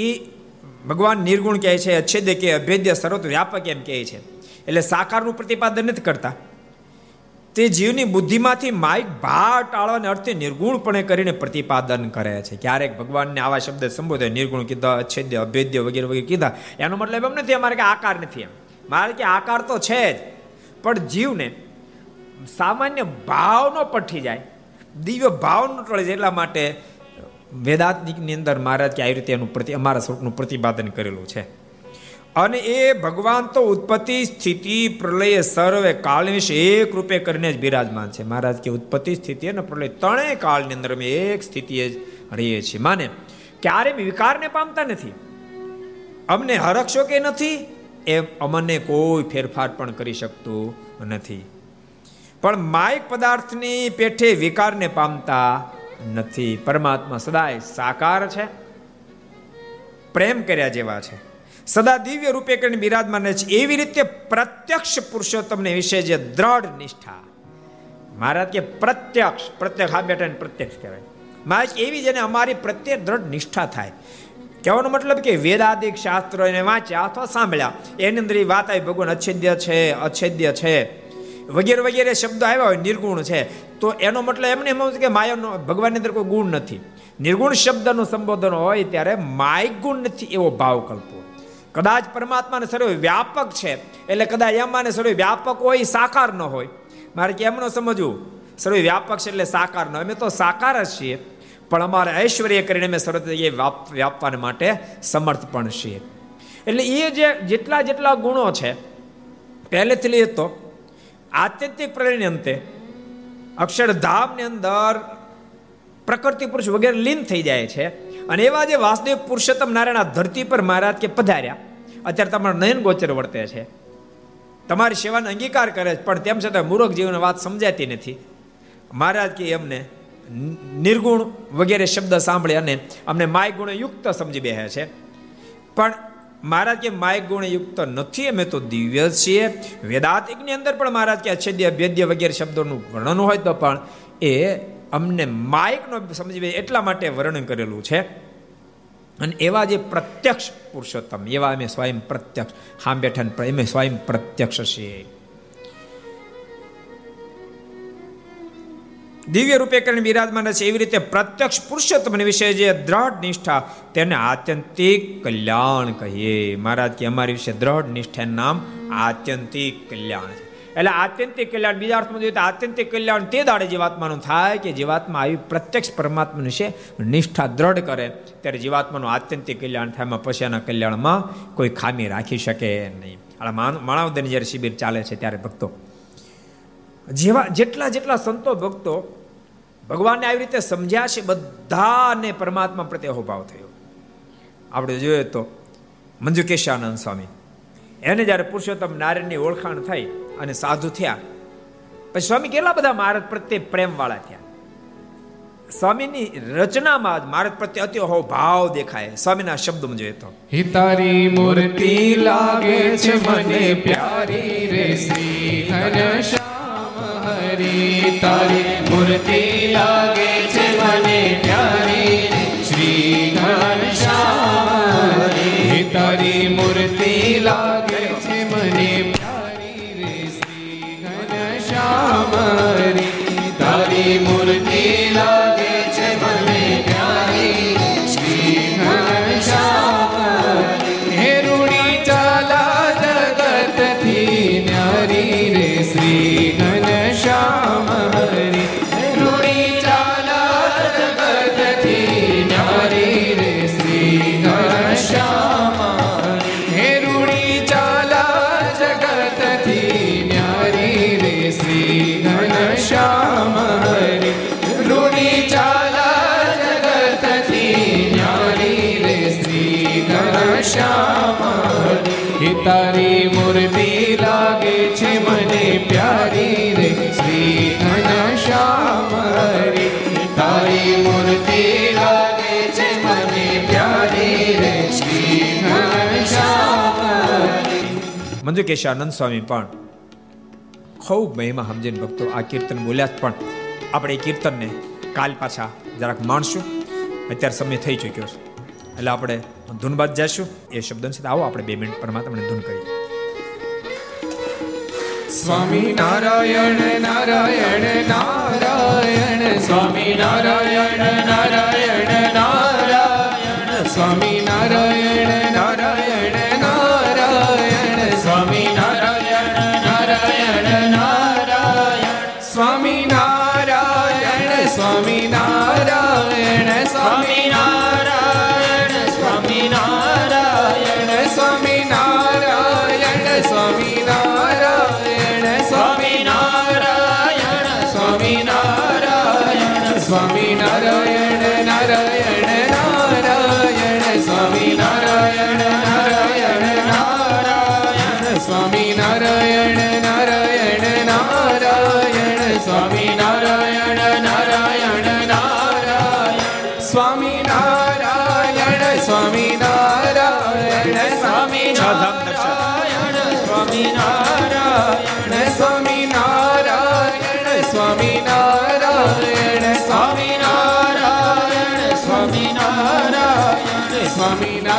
એ ભગવાન નિર્ગુણ કહે છે, અચ્છેદ્ય કે અભેદ્ય સર્વત વ્યાપક એમ કહે છે. એટલે સાકારનું પ્રતિપાદન નથી કરતા. તે જીવની બુદ્ધિમાંથી માઇક ભાર ટાળવાને અર્થે નિર્ગુણપણે કરીને પ્રતિપાદન કરે છે. ક્યારેક ભગવાનને આવા શબ્દ સંબોધે, નિર્ગુણ કીધા, અચ્છેદ્ય, અભેદ્ય વગેરે વગેરે કીધા. એનો મતલબ એમ નથી, અમારે કે આકાર નથી એમ. મારે કે આકાર તો છે જ. પણ જીવને સામાન્ય ભાવ નો પઠી જાય. દિવ્ય ભાવ નો ટળે એટલા માટે વેદાંતની અંદર મહારાજ કે આવી રીતે એનું પ્રતિ, અમારા સ્વરૂપનું પ્રતિપાદન કરેલું છે. અને એ ભગવાન તો ઉત્પત્તિ સ્થિતિ પ્રલય સર્વે કાળ વિશે એક રૂપે કરીને જ બિરાજમાન છે. મહારાજ કે ઉત્પત્તિ સ્થિતિ અને પ્રલય ત્રણેય કાળની અંદર અમે એક સ્થિતિએ જ રહીએ છીએ. માને ક્યારે વિકારને પામતા નથી. અમને હરક્ષો કે નથી, એમ અમને કોઈ ફેરફાર પણ કરી શકતું નથી. પણ માયક પદાર્થની પેઠે વિકારને પામતા નથી. પરમાત્મા સદાય સાકાર છે, પ્રેમ કર્યા જેવા છે. સદા દિવ્ય રૂપે કરીને બિરાજમાન છે. એવી રીતે પ્રત્યક્ષ પુરુષોત્તમને વિશે જે દ્રઢ નિષ્ઠા. મહારાજ કે પ્રત્યક્ષ પ્રત્યક્ષ, હા બેટા પ્રત્યક્ષ કહેવાય. મહારાજ, એવી જેને અમારી પ્રત્યે દ્રઢ નિષ્ઠા થાય. કહેવાનો મતલબ કે વેદાદિક શાસ્ત્રો એને વાંચ્યા અથવા સાંભળ્યા. એની અંદર વાત આવી, ભગવાન અછેદ્ય છે અછેદ્ય છે. વગેરે વગેરે શબ્દો આવ્યા હોય, નિર્ગુણ છે. તો એનો મતલબ એમને એમ કે માયાનો, ભગવાનની અંદર કોઈ ગુણ નથી. નિર્ગુણ શબ્દનું સંબોધન હોય ત્યારે માય ગુણ નથી એવો ભાવ કલ્પો. કદાચ પરમાત્માને સર્વ વ્યાપક છે, એટલે કદાચ એમાંને સર્વ વ્યાપક હોય, સાકાર ન હોય. મારે કે એમનો સમજવું, સર્વ વ્યાપક છે એટલે સાકાર ન અમે તો સાકાર જ છીએ, પણ અમારે ઐશ્વર્ય કરીને અમે સર્વ એ વ્યાપવા માટે સમર્થ પણ છીએ. એટલે એ જે જેટલા જેટલા ગુણો છે, પહેલેથી લઈએ તો આત્યંતિક પ્રલયની અંતે અક્ષરધામની અંદર પ્રકૃતિ પુરુષ વગેરે લીન થઈ જાય છે. અને એવા જે વાસુદેવ પુરુષોત્તમ નારાયણ ધરતી પર મહારાજ કે પધાર્યા, અત્યારે તમારા નયન ગોચર વર્તે છે. તમારી સેવાનો અંગીકાર કરે છે, પણ તેમ છતાં મૂર્ખ જીવની વાત સમજાતી નથી. મહારાજ કે એમને નિર્ગુણ વગેરે શબ્દ સાંભળે અને અમને માય ગુણ યુક્ત સમજી બેહે છે. પણ મહારાજ કે માય ગુણ યુક્ત નથી, અમે તો દિવ્ય છીએ. વેદાંતિકની અંદર પણ મહારાજ કે અછેદ્ય ભેદ્ય વગેરે શબ્દોનું વર્ણન હોય તો પણ એ અમને માયકનો સમજી એટલા માટે વર્ણન કરેલું છે. અને એવા જે પ્રત્યક્ષ પુરુષોત્તમ, એવા અમે સ્વયં પ્રત્યક્ષ હા બેઠા એમ સ્વયં પ્રત્યક્ષ છીએ. દિવ્ય રૂપે કરીને બિરાજમાન છે. એવી રીતે પ્રત્યક્ષ પુરુષોત્તમ વિશે જે દ્રઢ નિષ્ઠા, તેને આત્યંતિક કલ્યાણ કહીએ. મહારાજ કે અમારી વિશે દ્રઢ નિષ્ઠા નામ આત્યંતિક કલ્યાણ છે. એટલે આત્યંતિક કલ્યાણ બીજા અર્થમાં જોઈએ તો આત્યંતિક કલ્યાણ તે દાડે જીવાત્માનું થાય કે જીવાત્મા આવી પ્રત્યક્ષ પરમાત્મા વિશે નિષ્ઠા દ્રઢ કરે, ત્યારે જીવાત્માનું આત્યંતિક કલ્યાણ થાય પછી એના કલ્યાણમાં કોઈ ખામી રાખી શકે નહીં. આ માણાવદરની જ્યારે શિબિર ચાલે છે, ત્યારે ભક્તો જેવા જેટલા જેટલા સંતો ભક્તો ભગવાનને આવી રીતે સમજ્યા છે, બધાને પરમાત્મા પ્રત્યે અહોભાવ થયો. આપણે જોઈએ તો મંજુકેશાનંદ સ્વામી, એને જ્યારે પુરુષોત્તમ નારાયણની ઓળખાણ થઈ અને સાધુ થયા, પછી સ્વામી કેટલા બધા મહારાજ પ્રત્યે પ્રેમ વાળા થયા? સ્વામીની રચનામાં જ મહારાજ પ્રત્યે અતિ હો ભાવ દેખાય. સ્વામીના શબ્દમાં જોઈએ તો હિતારી મૂર્તિ લાગે છે મને પ્યારી રે શ્રી હરી તારી મૂર્તિ લાગે છે મને પ્યારી શ્રી ઘનશ્યામ હરી તારી મૂર્તિ લાગે છે મને શ્યામરી મંજુ કેશાનંદ સ્વામી પણ ખૂબ મહિમા સમજીને ભક્તો આ કીર્તન બોલ્યા પણ આપણે એ કીર્તનને કાલ પાછા જરાક માણશું. અત્યારે સમય થઈ ચૂક્યો છે. એટલે આપણે ધૂન બાદ જઈશું એ શબ્દ છે આવો, આપણે બે મિનિટ પરમાત્માને ધૂન કરીએ. સ્વામી નારાયણ નારાયણ નારાયણ, સ્વામી નારાયણ નારાયણ નારાયણ. સ્વામી નારાયણ નારાયણ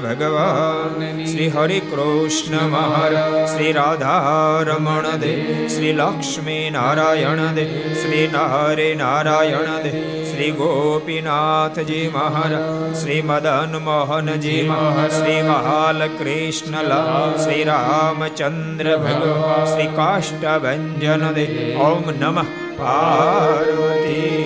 ભગવાન. શ્રી હરિ કૃષ્ણ મહારાજ, શ્રી રાધારમણ દે, શ્રી લક્ષ્મી નારાયણ દે, શ્રી નારે નારાયણ દે, શ્રી ગોપીનાથજી મહારાજ, શ્રી મદન મોહનજી મહારાજ, શ્રી મહાલ કૃષ્ણલાલ શ્રી રામચંદ્ર ભગવાન, શ્રી કાષ્ટભન દે. ઓમ નમઃ પાર્વતી